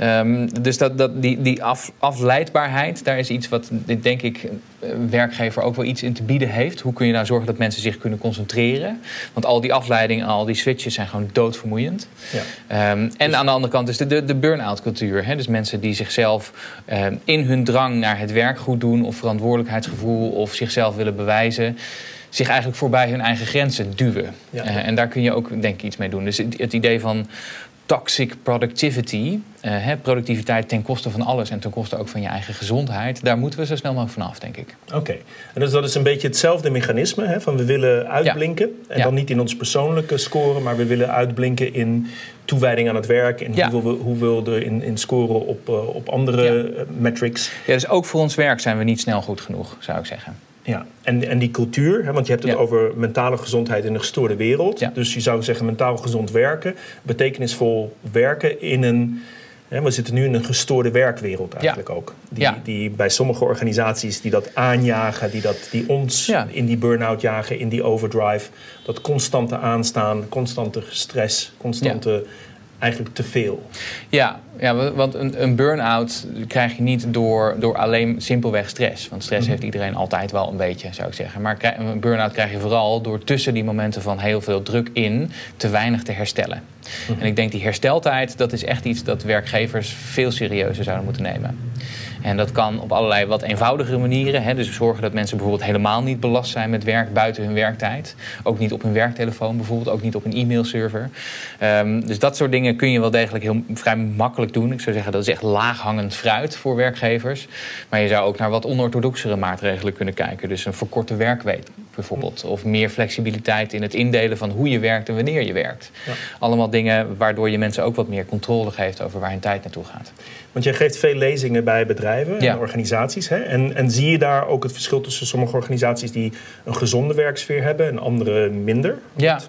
Um, dus dat, dat, die, die af, afleidbaarheid, daar is iets wat, denk ik, een werkgever ook wel iets in te bieden heeft. Hoe kun je nou zorgen dat mensen zich kunnen concentreren? Want al die afleidingen, al die switches zijn gewoon doodvermoeiend. Ja. Um, en aan de andere kant is de, de, de burn-out cultuur. Hè? Dus mensen die zichzelf um, in hun drang naar het werk goed doen... of verantwoordelijkheidsgevoel of zichzelf willen bewijzen zich eigenlijk voorbij hun eigen grenzen duwen. Ja. Uh, en daar kun je ook denk ik iets mee doen. Dus het, het idee van toxic productivity, uh, productiviteit ten koste van alles en ten koste ook van je eigen gezondheid, daar moeten we zo snel mogelijk vanaf, denk ik. Oké, en dus dat is een beetje hetzelfde mechanisme, hè, van we willen uitblinken. En dan niet in ons persoonlijke scoren, maar we willen uitblinken in toewijding aan het werk en ja. hoe, we, hoe we erin in scoren op, uh, op andere metrics. Ja, dus ook voor ons werk zijn we niet snel goed genoeg, zou ik zeggen. Ja, en, en die cultuur, hè, want je hebt het over mentale gezondheid in een gestoorde wereld. Ja. Dus je zou zeggen mentaal gezond werken, betekenisvol werken in een... Hè, we zitten nu in een gestoorde werkwereld eigenlijk ook. Die, die bij sommige organisaties die dat aanjagen, die, dat, die ons in die burn-out jagen, in die overdrive. Dat constante aanstaan, constante stress, constante eigenlijk te veel. Ja, ja want een, een burn-out krijg je niet door, door alleen simpelweg stress. Want stress mhm. heeft iedereen altijd wel een beetje, zou ik zeggen. Maar een burn-out krijg je vooral door tussen die momenten van heel veel druk in te weinig te herstellen. Mhm. En ik denk die hersteltijd, dat is echt iets dat werkgevers veel serieuzer zouden moeten nemen. En dat kan op allerlei wat eenvoudigere manieren. Hè. Dus zorgen dat mensen bijvoorbeeld helemaal niet belast zijn met werk buiten hun werktijd. Ook niet op hun werktelefoon bijvoorbeeld, ook niet op een e-mailserver. Um, dus dat soort dingen kun je wel degelijk heel vrij makkelijk doen. Ik zou zeggen dat is echt laaghangend fruit voor werkgevers. Maar je zou ook naar wat onorthodoxere maatregelen kunnen kijken. Dus een verkorte werkweek bijvoorbeeld. Of meer flexibiliteit in het indelen van hoe je werkt en wanneer je werkt. Ja. Allemaal dingen waardoor je mensen ook wat meer controle geeft over waar hun tijd naartoe gaat. Want jij geeft veel lezingen bij bedrijven en organisaties. Hè? En, en zie je daar ook het verschil tussen sommige organisaties die een gezonde werksfeer hebben en andere minder? Ja.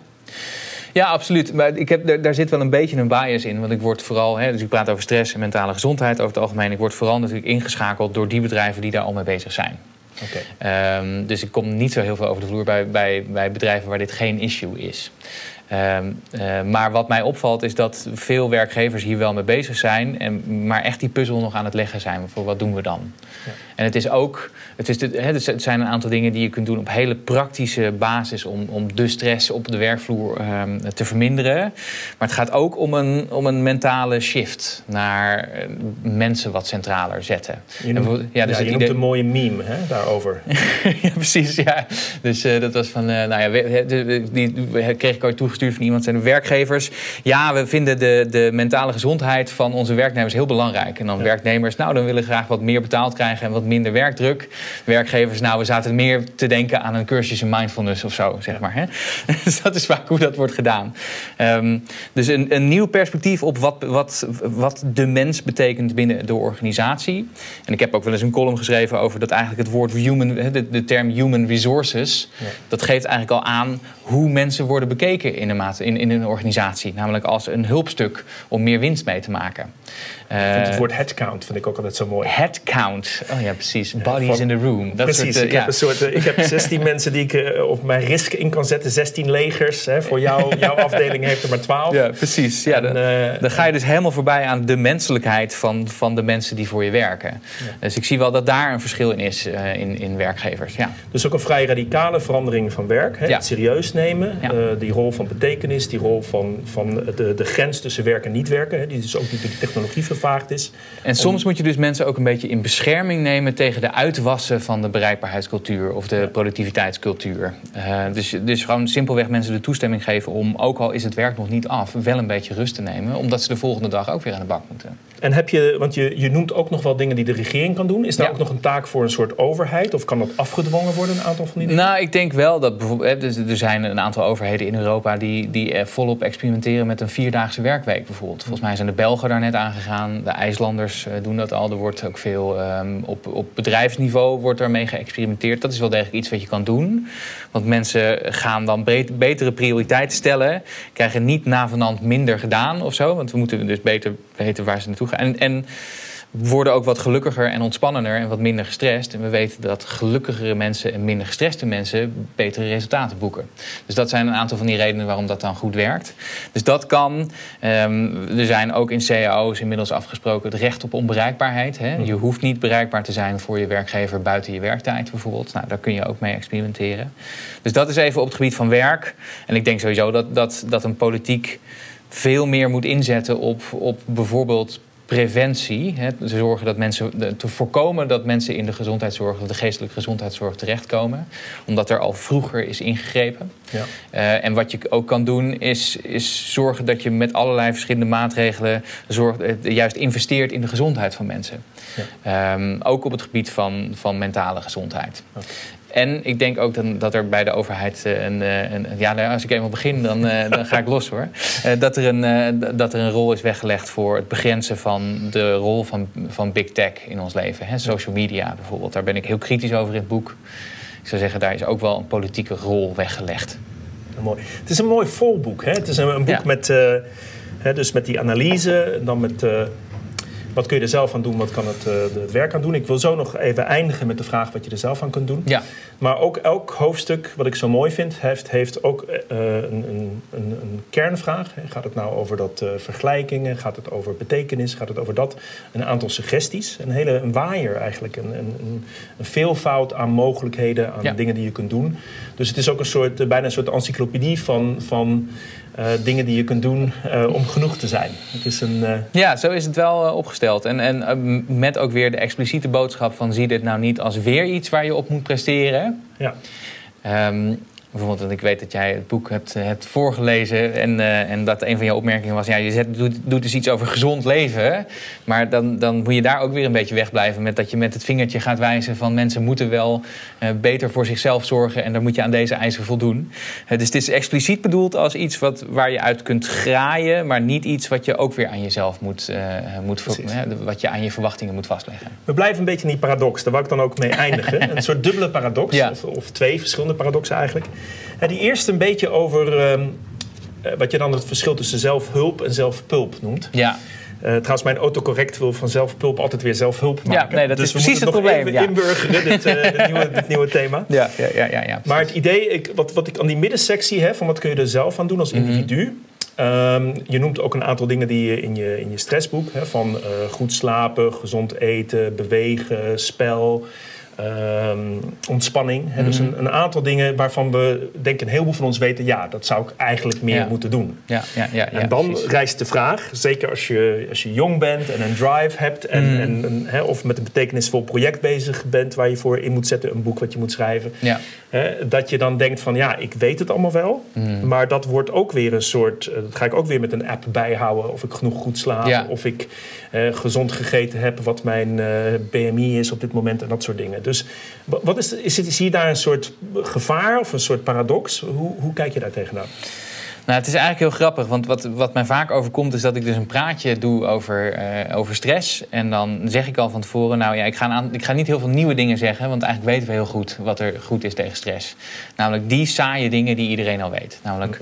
Ja, absoluut. Maar ik heb, daar, zit wel een beetje een bias in. Want ik word vooral, hè, dus ik praat over stress en mentale gezondheid over het algemeen. Ik word vooral natuurlijk ingeschakeld door die bedrijven die daar al mee bezig zijn. Okay. Ehm, dus ik kom niet zo heel veel over de vloer bij, bij, bij bedrijven waar dit geen issue is. Ehm, eh, maar wat mij opvalt is dat veel werkgevers hier wel mee bezig zijn, en, maar echt die puzzel nog aan het leggen zijn voor wat doen we dan. Ja. En het is ook, het, is de, het zijn een aantal dingen die je kunt doen op hele praktische basis om, om de stress op de werkvloer um, te verminderen. Maar het gaat ook om een, om een mentale shift naar eh, mensen wat centraler zetten. Je noemt, ja, dus ja, je noemt een mooie meme hè, daarover. ja, precies. Ja. Dus uh, dat was van, uh, nou ja, die, die kreeg ik ooit toegestuurd van iemand, zijn de werkgevers. Ja, we vinden de, de mentale gezondheid van onze werknemers heel belangrijk. En dan werknemers, nou, dan willen graag wat meer betaald krijgen en wat minder werkdruk. Werkgevers, nou, we zaten meer te denken aan een cursus in mindfulness of zo, zeg maar. Hè? dus dat is vaak hoe dat wordt gedaan. Um, dus een, een nieuw perspectief op wat, wat, wat de mens betekent binnen de organisatie. En ik heb ook wel eens een column geschreven over dat eigenlijk het woord human, de, de term human resources, dat geeft eigenlijk al aan hoe mensen worden bekeken in een, in, in een organisatie. Namelijk als een hulpstuk om meer winst mee te maken. Het eh, woord headcount vind ik ook altijd zo mooi. Headcount, oh ja, precies. Bodies in the room. Dat precies, soort, uh, ik, heb een soort, uh, ik heb 16 mensen die ik op mijn risk in kan zetten. 16 legers. Hè, voor jou, jouw afdeling heeft er maar 12. Ja, precies. Ja, dan, dan, ga je dus helemaal voorbij aan de menselijkheid van, van de mensen die voor je werken. Dus ik zie wel dat daar een verschil in is in, in werkgevers. Ja. Dus ook een vrij radicale verandering van werk. Hè, Het serieus nemen. die rol van betekenis. Die rol van, van de, de grens tussen werk en niet werken. Hè, die dus ook niet door de technologie vervaagd is. En soms moet je dus mensen ook een beetje in bescherming nemen tegen de uitwassen van de bereikbaarheidscultuur of de productiviteitscultuur. Uh, dus, dus gewoon simpelweg mensen de toestemming geven om, ook al is het werk nog niet af, wel een beetje rust te nemen, omdat ze de volgende dag ook weer aan de bak moeten. En heb je, want je, je noemt ook nog wel dingen die de regering kan doen. Is daar ook nog een taak voor een soort overheid? Of kan dat afgedwongen worden, een aantal van die dingen? Nou, ik denk wel dat bijvoorbeeld. Dus er zijn een aantal overheden in Europa die, die volop experimenteren met een vierdaagse werkweek bijvoorbeeld. Volgens mij zijn de Belgen daar net aangegaan. De IJslanders eh, doen dat al. Er wordt ook veel um, op, op bedrijfsniveau wordt daarmee geëxperimenteerd. Dat is wel degelijk iets wat je kan doen. Want mensen gaan dan betere prioriteiten stellen. Krijgen niet navenant minder gedaan of zo. Want we moeten dus beter weten waar ze naartoe gaan. En, en worden ook wat gelukkiger en ontspannender en wat minder gestrest. En we weten dat gelukkigere mensen en minder gestreste mensen betere resultaten boeken. Dus dat zijn een aantal van die redenen waarom dat dan goed werkt. Dus dat kan. Um, er zijn ook in cao's inmiddels afgesproken het recht op onbereikbaarheid. Hè. Je hoeft niet bereikbaar te zijn voor je werkgever buiten je werktijd bijvoorbeeld. Nou, daar kun je ook mee experimenteren. Dus dat is even op het gebied van werk. En ik denk sowieso dat, dat, dat een politiek veel meer moet inzetten op, op bijvoorbeeld preventie. Hè, zorgen dat mensen, te voorkomen dat mensen in de gezondheidszorg, of de geestelijke gezondheidszorg terechtkomen. Omdat er al vroeger is ingegrepen. Ja. Uh, en wat je ook kan doen, is, is zorgen dat je met allerlei verschillende maatregelen zorgt, uh, juist investeert in de gezondheid van mensen. Ja. Um, ook op het gebied van, van mentale gezondheid. Okay. En ik denk ook dan, dat er bij de overheid eh, een. Eh, een ja, nou, als ik eenmaal begin, dan, eh, dan ga ik los hoor. dat, er een, dat er een rol is weggelegd voor het begrenzen van de rol van, van big tech in ons leven. Hè? Social media bijvoorbeeld. Daar ben ik heel kritisch over in het boek. Ik zou zeggen, daar is ook wel een politieke rol weggelegd. Mooi. Het is een mooi volboek. Hè? Het is een, een boek met, hè, dus met die analyse, dan met wat kun je er zelf aan doen? Wat kan het, uh, het werk aan doen? Ik wil zo nog even eindigen met de vraag wat je er zelf aan kunt doen. Ja. Maar ook elk hoofdstuk, wat ik zo mooi vind, heeft, heeft ook uh, een, een, een, kernvraag. Gaat het nou over dat uh, vergelijkingen? Gaat het over betekenis? Gaat het over dat? Een aantal suggesties. Een hele een waaier eigenlijk. Een, een, een veelvoud aan mogelijkheden, aan dingen die je kunt doen. Dus het is ook een soort, bijna een soort encyclopedie van... van dingen die je kunt doen uh, om genoeg te zijn. Het is een, uh... Ja, zo is het wel opgesteld. En, en met ook weer de expliciete boodschap van zie dit nou niet als weer iets waar je op moet presteren. Ja. Um, Bijvoorbeeld, want ik weet dat jij het boek hebt, hebt voorgelezen en, uh, en dat een van jouw opmerkingen was: ja, je zet, doet, doet dus iets over gezond leven. Maar dan, dan moet je daar ook weer een beetje wegblijven met dat je met het vingertje gaat wijzen van mensen moeten wel uh, beter voor zichzelf zorgen en dan moet je aan deze eisen voldoen. Uh, dus het is expliciet bedoeld als iets wat, waar je uit kunt graaien, maar niet iets wat je ook weer aan jezelf moet, moet wat je aan je verwachtingen moet vastleggen. We blijven een beetje in die paradox, daar wil ik dan ook mee eindigen. een soort dubbele paradox, ja. of, of twee verschillende paradoxen eigenlijk. Die eerste een beetje over ehm, eh, wat je dan het verschil tussen zelfhulp en zelfpulp noemt. Ja. Uh, trouwens, mijn autocorrect wil van zelfpulp altijd weer zelfhulp maken. Ja, nee, dat dus is precies het probleem. Even ja. inburgeren, dit, uh, dit, nieuwe, dit, nieuwe, thema. Ja, ja, ja, ja, ja maar het idee, ik, wat, wat ik aan die middensectie heb, van wat kun je er zelf aan doen als individu. Mm -hmm. um, je noemt ook een aantal dingen die je in je, in je stressboek, hè, van uh, goed slapen, gezond eten, bewegen, spel. Um, ontspanning. Hè, dus een, een, aantal dingen waarvan we denken een heleboel van ons weten... ja, dat zou ik eigenlijk meer ja. moeten doen. Ja, ja, ja, en dan precies. rijst de vraag, zeker als je, als je jong bent en een drive hebt... En, Mm. en, en hè, of met een betekenisvol project bezig bent... waar je voor in moet zetten, een boek wat je moet schrijven... Ja. Hè, dat je dan denkt van ja, ik weet het allemaal wel... Mm. maar dat wordt ook weer een soort... dat ga ik ook weer met een app bijhouden... of ik genoeg goed slaap, Ja. of ik eh, gezond gegeten heb... wat mijn eh, BMI is op dit moment en dat soort dingen. Dus wat is, is zie je daar een soort gevaar of een soort paradox? Hoe, hoe kijk je daar tegenaan? Nou, het is eigenlijk heel grappig, want wat, wat mij vaak overkomt is dat ik dus een praatje doe over, uh, over stress. En dan zeg ik al van tevoren, nou ja, ik ga, aan, ik ga niet heel veel nieuwe dingen zeggen, want eigenlijk weten we heel goed wat er goed is tegen stress. Namelijk die saaie dingen die iedereen al weet. Namelijk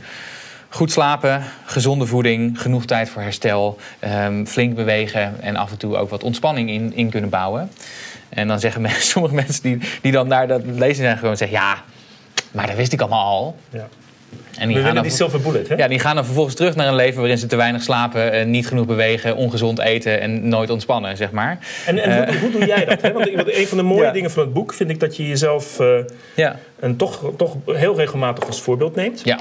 goed slapen, gezonde voeding, genoeg tijd voor herstel, um, flink bewegen en af en toe ook wat ontspanning in, in kunnen bouwen. En dan zeggen mensen, sommige mensen die, die dan naar dat lezen zijn gewoon zeggen, ja, maar dat wist ik allemaal al. Ja. En die, We gaan dan, die silver bullet, hè? Ja, die gaan dan vervolgens terug naar een leven waarin ze te weinig slapen, niet genoeg bewegen, ongezond eten en nooit ontspannen, zeg maar. En, en uh, hoe, hoe, doe jij dat? Hè? Want een van de mooie ja. dingen van het boek vind ik dat je jezelf uh, ja. een toch, toch heel regelmatig als voorbeeld neemt. Ja.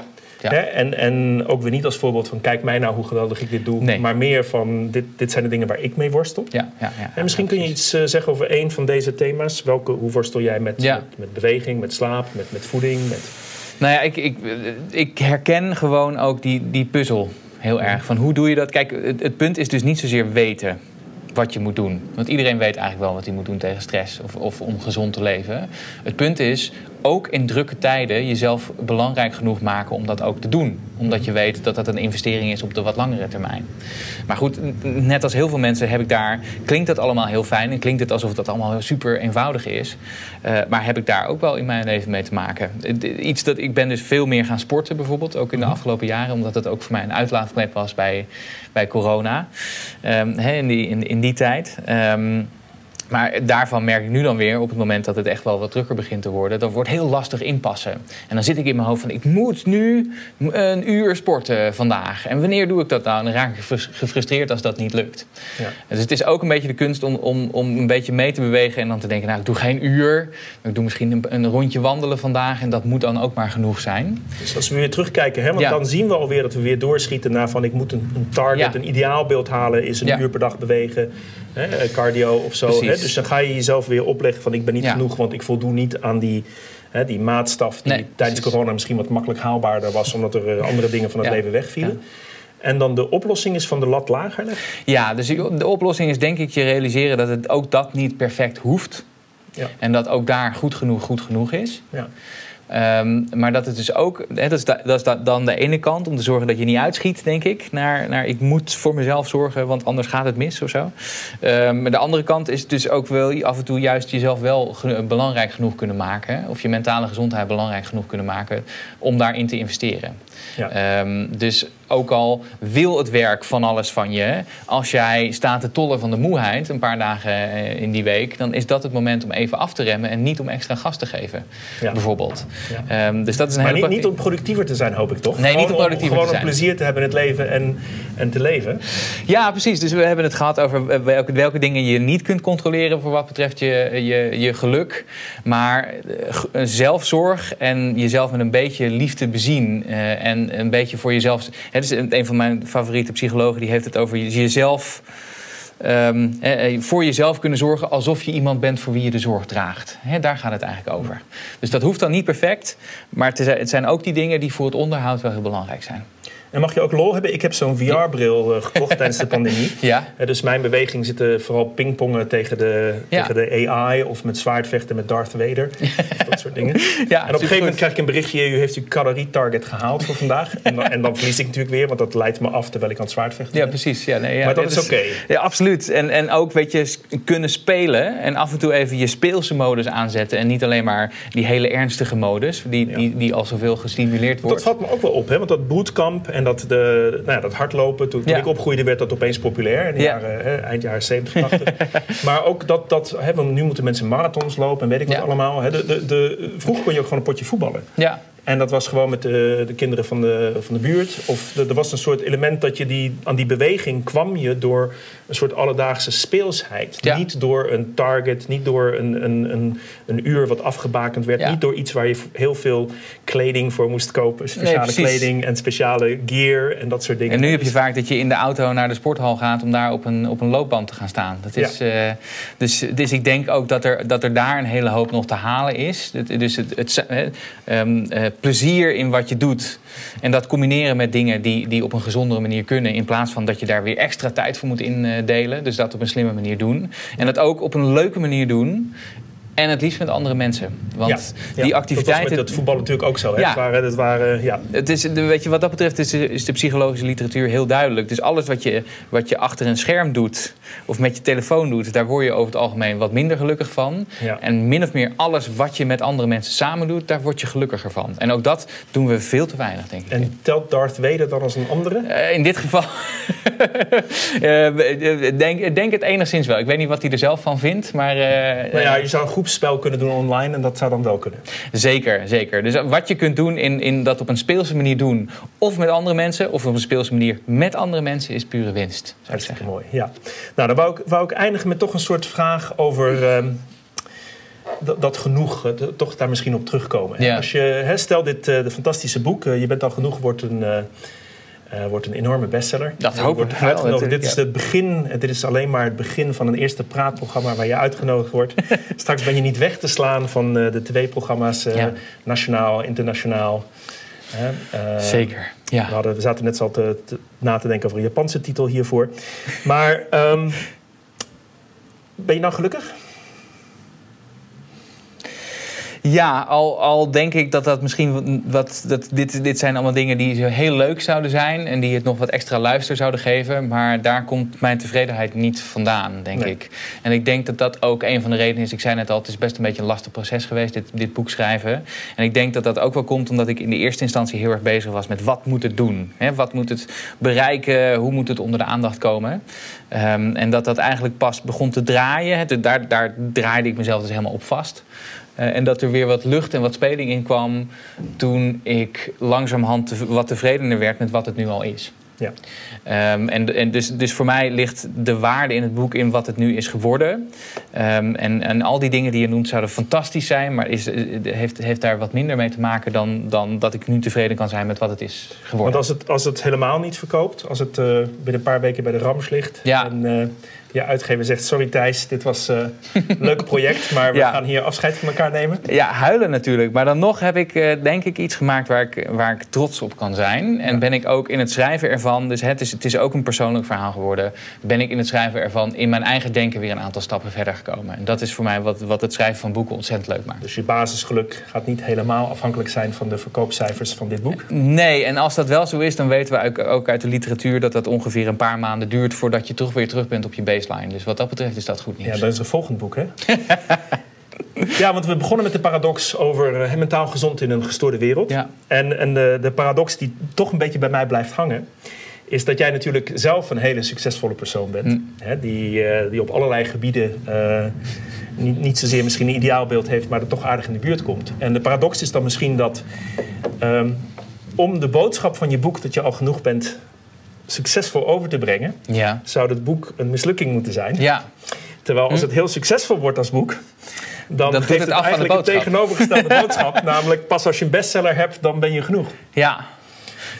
Ja. Hè? En, en ook weer niet als voorbeeld van kijk mij nou hoe geweldig ik dit doe. Nee. Maar meer van dit, dit zijn de dingen waar ik mee worstel. Ja, ja, ja, en misschien kun je iets uh, zeggen over één van deze thema's. Welke, hoe worstel jij met, met, met, beweging, met slaap, met, met voeding? Met... Nou ja, ik, ik, ik herken gewoon ook die, die puzzel heel erg. Van hoe doe je dat? Kijk, het, het punt is dus niet zozeer weten wat je moet doen. Want iedereen weet eigenlijk wel wat hij moet doen tegen stress of, of om gezond te leven. Het punt is, ook in drukke tijden jezelf belangrijk genoeg maken om dat ook te doen. Omdat je weet dat dat een investering is op de wat langere termijn. Maar goed, net als heel veel mensen heb ik daar... klinkt dat allemaal heel fijn en klinkt het alsof dat allemaal super eenvoudig is. Uh, maar heb ik daar ook wel in mijn leven mee te maken. Iets dat ik ben dus veel meer gaan sporten bijvoorbeeld, ook in de afgelopen jaren. Omdat het ook voor mij een uitlaatklep was bij, bij corona. Um, he, in, die, in, in die tijd. Um, maar daarvan merk ik nu dan weer, op het moment dat het echt wel wat drukker begint te worden, dat wordt heel lastig inpassen. En dan zit ik in mijn hoofd van, ik moet nu een uur sporten vandaag. En wanneer doe ik dat nou? En dan raak ik gefrustreerd als dat niet lukt. Ja. Dus het is ook een beetje de kunst om, om, om een beetje mee te bewegen en dan te denken, nou ik doe geen uur. Ik doe misschien een, een rondje wandelen vandaag en dat moet dan ook maar genoeg zijn. Dus als we weer terugkijken, hè, want ja. dan zien we alweer dat we weer doorschieten naar van, ik moet een, een target, ja. een ideaalbeeld halen, is een uur per dag bewegen. Hè, cardio of zo. Hè? Dus dan ga je jezelf weer opleggen van ik ben niet Ja. genoeg, want ik voldoe niet aan die, hè, die maatstaf die Nee, tijdens corona misschien wat makkelijk haalbaarder was, omdat er eh, andere dingen van het Ja. leven wegvielen. En dan de oplossing is van de lat lager leggen. Ja, dus de oplossing is denk ik je realiseren dat het ook dat niet perfect hoeft. Ja. En dat ook daar goed genoeg goed genoeg is. Ja. Ehm, maar dat het dus ook, dat is, da- dat is da- dan de ene kant om te zorgen dat je niet uitschiet, denk ik. Naar, naar ik moet voor mezelf zorgen, want anders gaat het mis of zo. Ehm, maar de andere kant is dus ook wel af en toe juist jezelf wel belangrijk genoeg kunnen maken. Of je mentale gezondheid belangrijk genoeg kunnen maken om daarin te investeren. Ja. Ehm, dus ook al wil het werk van alles van je, als jij staat te tollen van de moeheid een paar dagen eh, in die week, dan is dat het moment om even af te remmen en niet om extra gas te geven, Ja. bijvoorbeeld. Ja. Ehm, dus dat is een Maar hele niet, niet om productiever te zijn, hoop ik toch? Nee, niet om Gewoon productiever gewoon te zijn. om plezier te hebben in het leven en, en te leven. Ja, precies. Dus we hebben het gehad over welke, welke dingen je niet kunt controleren voor wat betreft je, je, je geluk. Maar eh, zelfzorg en jezelf met een beetje liefde bezien eh, en een beetje voor jezelf. Het is een een van mijn favoriete psychologen die heeft het over je- jezelf ehm, eh, voor jezelf kunnen zorgen alsof je iemand bent voor wie je de zorg draagt. Daar gaat het eigenlijk over. Dus dat hoeft dan niet perfect, maar het zijn ook die dingen die voor het onderhoud wel heel belangrijk zijn. En mag je ook lol hebben? Ik heb zo'n VR-bril uh, gekocht tijdens de pandemie. Ja. Uh, dus mijn beweging zitten vooral pingpongen tegen de, ja. tegen de AI of met zwaardvechten met Darth Vader. of dat soort dingen. Ja, en op een gegeven moment krijg ik een berichtje: u heeft uw calorie-target gehaald voor vandaag. En dan, en dan, verlies ik natuurlijk weer, want dat leidt me af terwijl ik aan het zwaardvechten ben. Ja, precies. Ja, nee, ja, maar dat is oké. Ja, absoluut. En, en ook weet je, kunnen spelen en af en toe even je speelse modus aanzetten. En niet alleen maar die hele ernstige modus, die, die, die al zoveel gestimuleerd wordt. Dat valt me ook wel op, hè? want dat bootcamp en dat, de, nou ja, dat hardlopen, toen, toen ik opgroeide werd dat opeens populair. In de jaren, hè, eind jaren 70, 80. maar ook dat, dat hè, nu moeten mensen marathons lopen en weet ik wat allemaal. Hè. De, de, de, vroeger kon je ook gewoon een potje voetballen. Ja. En dat was gewoon met de, de kinderen van de, van de buurt. Of er was een soort element dat je die, aan die beweging kwam je door een soort alledaagse speelsheid. Ja. Niet door een target, niet door een, een, een, een uur wat afgebakend werd. Ja. Niet door iets waar je heel veel kleding voor moest kopen. Speciale Nee, kleding en speciale gear en dat soort dingen. En nu heb je vaak dat je in de auto naar de sporthal gaat om daar op een, op een loopband te gaan staan. Dat is, eh, dus, dus ik denk ook dat er, dat er daar een hele hoop nog te halen is. Dus het, het, eh, ehm, plezier in wat je doet. En dat combineren met dingen die, die op een gezondere manier kunnen. In plaats van dat je daar weer extra tijd voor moet indelen. Dus dat op een slimme manier doen. En dat ook op een leuke manier doen. En het liefst met andere mensen. Want Ja, die Dat was activiteiten. met het voetbal natuurlijk ook zo. Hè? Ja. Het waren, het waren, ja. Het is, weet je, wat dat betreft is de, is de psychologische literatuur heel duidelijk. Dus alles wat je, wat je achter een scherm doet of met je telefoon doet, daar word je over het algemeen wat minder gelukkig van. Ja. En min of meer alles wat je met andere mensen samen doet, daar word je gelukkiger van. En ook dat doen we veel te weinig, denk ik. En telt Darth Vader dan als een andere? Eh, in dit geval eh, denk, denk het enigszins wel. Ik weet niet wat hij er zelf van vindt, maar Nou ja, je zou een groepsspel kunnen doen online en dat zou dan wel kunnen. Zeker, zeker. Dus wat je kunt doen in, in dat op een speelse manier doen, of met andere mensen, of op een speelse manier met andere mensen, is pure winst. Zou ik Hartstikke zeggen. mooi, ja. Nou, dan wou ik, wou ik eindigen met toch een soort vraag over ehm, dat, dat genoeg. eh, toch daar misschien op terugkomen. Ja. Als je, stel dit eh, de fantastische boek, eh, Je bent al genoeg, wordt een, eh, wordt een enorme bestseller. Dat hoop ik wel, Dit is het begin, eh, dit is alleen maar het begin van een eerste praatprogramma waar je uitgenodigd wordt. Straks ben je niet weg te slaan van eh, de tv-programma's, eh, Ja. nationaal, internationaal. Zeker, ja. we, hadden, we zaten net zo al te, te- na te denken over een Japanse titel hiervoor. Maar ehm, ben je nou gelukkig? Ja, al, al denk ik dat dat misschien wat. Dat dit, dit zijn allemaal dingen die heel leuk zouden zijn. En die het nog wat extra luister zouden geven. Maar daar komt mijn tevredenheid niet vandaan, denk Nee. ik. En ik denk dat dat ook een van de redenen is. Ik zei net al, het is best een beetje een lastig proces geweest, dit, dit boek schrijven. En ik denk dat dat ook wel komt omdat ik in de eerste instantie heel erg bezig was met wat moet het doen? Hè? Wat moet het bereiken? Hoe moet het onder de aandacht komen? Ehm, en dat dat eigenlijk pas begon te draaien. Daar, daar draaide ik mezelf dus helemaal op vast. Eh, en dat er weer wat lucht en wat speling in kwam toen ik langzamerhand te- wat tevredener werd met wat het nu al is. Ja. Ehm, en en dus, dus voor mij ligt de waarde in het boek in wat het nu is geworden. Ehm, en, en al die dingen die je noemt zouden fantastisch zijn, maar is, eh, heeft, heeft daar wat minder mee te maken dan, dan dat ik nu tevreden kan zijn met wat het is geworden. Want als het, als het helemaal niet verkoopt, als het eh, binnen een paar weken bij de Rams ligt... Ja. en je uitgever zegt, sorry Thijs, dit was eh, een leuk project... maar we Ja. gaan hier afscheid van elkaar nemen. Ja, huilen natuurlijk. Maar dan nog heb ik eh, denk ik iets gemaakt waar ik, waar ik trots op kan zijn. En ben ik ook in het schrijven ervan, dus het is, het is ook een persoonlijk verhaal geworden. Ben ik in het schrijven ervan in mijn eigen denken weer een aantal stappen verder gekomen. En dat is voor mij wat, wat het schrijven van boeken ontzettend leuk maakt. Dus je basisgeluk gaat niet helemaal afhankelijk zijn van de verkoopcijfers van dit boek. Nee, en als dat wel zo is, dan weten we ook- uit de literatuur dat dat ongeveer een paar maanden duurt voordat je toch weer terug bent op je baseline. Dus wat dat betreft is dat goed nieuws. Ja, dat is een volgend boek, hè? ja, want we begonnen met de paradox over eh, mentaal gezond in een gestoorde wereld. Ja. En, en de, de paradox die toch een beetje bij mij blijft hangen... is dat jij natuurlijk zelf een hele succesvolle persoon bent. Mm. Hè, die, eh, die op allerlei gebieden eh, niet, niet zozeer misschien een ideaalbeeld heeft... maar er toch aardig in de buurt komt. En de paradox is dan misschien dat... ehm, om de boodschap van je boek dat je al genoeg bent succesvol over te brengen... Ja. zou het boek een mislukking moeten zijn. Ja. Terwijl als het heel succesvol wordt als boek, dan Hm. doet geeft het de eigenlijk een boodschap. tegenovergestelde boodschap. Namelijk pas als je een bestseller hebt, dan ben je genoeg. Ja.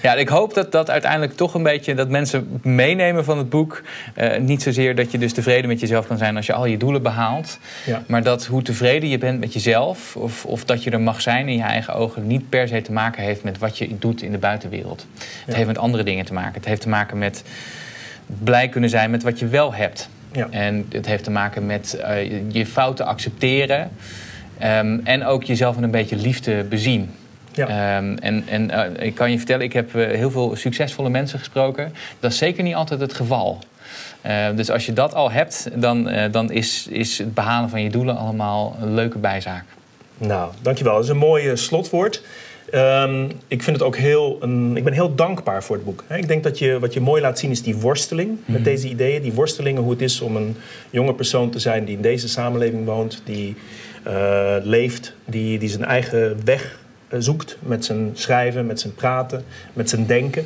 Ja, ik hoop dat dat uiteindelijk toch een beetje dat mensen meenemen van het boek. Uh, niet zozeer dat je dus tevreden met jezelf kan zijn als je al je doelen behaalt. Ja. Maar dat hoe tevreden je bent met jezelf, of, of dat je er mag zijn in je eigen ogen, niet per se te maken heeft met wat je doet in de buitenwereld. Het heeft met andere dingen te maken. Het heeft te maken met blij kunnen zijn met wat je wel hebt. Ja. En het heeft te maken met uh, je fouten accepteren. Um, en ook jezelf met een beetje liefde bezien. Ja. Um, en en uh, ik kan je vertellen, ik heb uh, heel veel succesvolle mensen gesproken. Dat is zeker niet altijd het geval. Uh, dus als je dat al hebt, dan, dan is, is het behalen van je doelen allemaal een leuke bijzaak. Nou, dankjewel. Dat is een mooi slotwoord. Um, ik vind het ook heel. Een, ik ben heel dankbaar voor het boek. Ik denk dat je wat je mooi laat zien is die worsteling met mhm. deze ideeën. Die worstelingen, hoe het is om een jonge persoon te zijn die in deze samenleving woont, die uh, leeft, die, die zijn eigen weg zoekt met zijn schrijven, met zijn praten, met zijn denken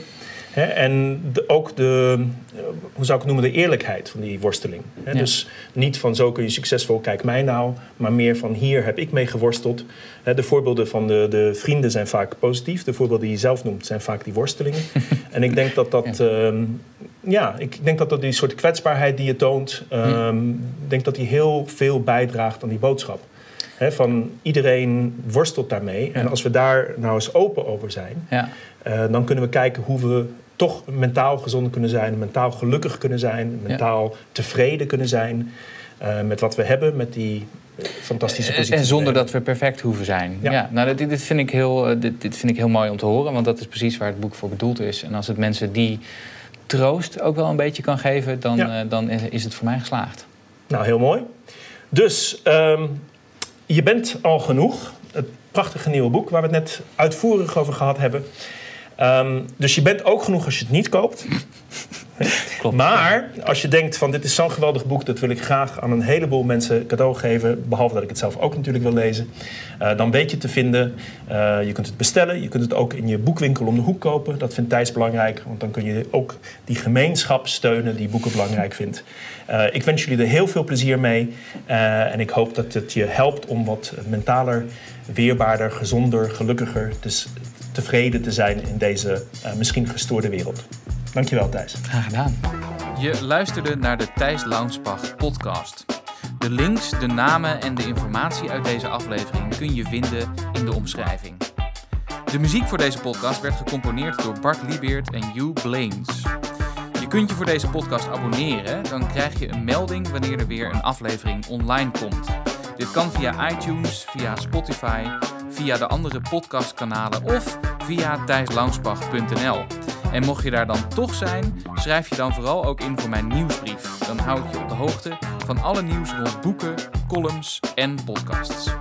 en ook de, eh, hoe zou ik het noemen, de eerlijkheid van die worsteling. Dus niet van zo kun je succesvol, kijk mij nou, maar meer van hier heb ik mee geworsteld. de voorbeelden van de, de vrienden zijn vaak positief, de voorbeelden die je zelf noemt zijn vaak die worstelingen. en ik denk dat dat, ja. Ehm, ja, ik denk dat dat die soort kwetsbaarheid die je toont, um, denk dat die heel veel bijdraagt aan die boodschap. Van iedereen worstelt daarmee. En als we daar nou eens open over zijn, ja. Uh, dan kunnen we kijken hoe we toch mentaal gezond kunnen zijn, mentaal gelukkig kunnen zijn, mentaal tevreden kunnen zijn uh, met wat we hebben, met die fantastische positie. En zonder dat we perfect hoeven zijn. Ja, nou, dit, dit, vind ik heel, dit, dit, vind ik heel mooi om te horen, want dat is precies waar het boek voor bedoeld is. En als het mensen die troost ook wel een beetje kan geven, dan, uh, dan is het voor mij geslaagd. Nou, heel mooi. Dus um, je bent al genoeg. Het prachtige nieuwe boek waar we het net uitvoerig over gehad hebben. Um, dus je bent ook genoeg als je het niet koopt. Maar als je denkt van dit is zo'n geweldig boek, dat wil ik graag aan een heleboel mensen cadeau geven, behalve dat ik het zelf ook natuurlijk wil lezen, uh, dan weet je te vinden. Uh, je kunt het bestellen, je kunt het ook in je boekwinkel om de hoek kopen. Dat vindt Thijs belangrijk, want dan kun je ook die gemeenschap steunen die boeken belangrijk vindt. Uh, ik wens jullie er heel veel plezier mee en ik hoop dat het je helpt om wat mentaler, weerbaarder, gezonder, gelukkiger dus tevreden te zijn in deze misschien gestoorde wereld. Dankjewel Thijs. Graag gedaan. Je luisterde naar de Thijs Launsbach podcast. De links, de namen en de informatie uit deze aflevering kun je vinden in de omschrijving. De muziek voor deze podcast werd gecomponeerd door Bart Liebeert en Hugh Blaines. Je kunt je voor deze podcast abonneren, dan krijg je een melding wanneer er weer een aflevering online komt. Dit kan via iTunes, via Spotify, via de andere podcastkanalen of via thijslangsbach.nl. En mocht je daar dan toch zijn, schrijf je dan vooral ook in voor mijn nieuwsbrief. Dan hou ik je op de hoogte van alle nieuws rond boeken, columns en podcasts.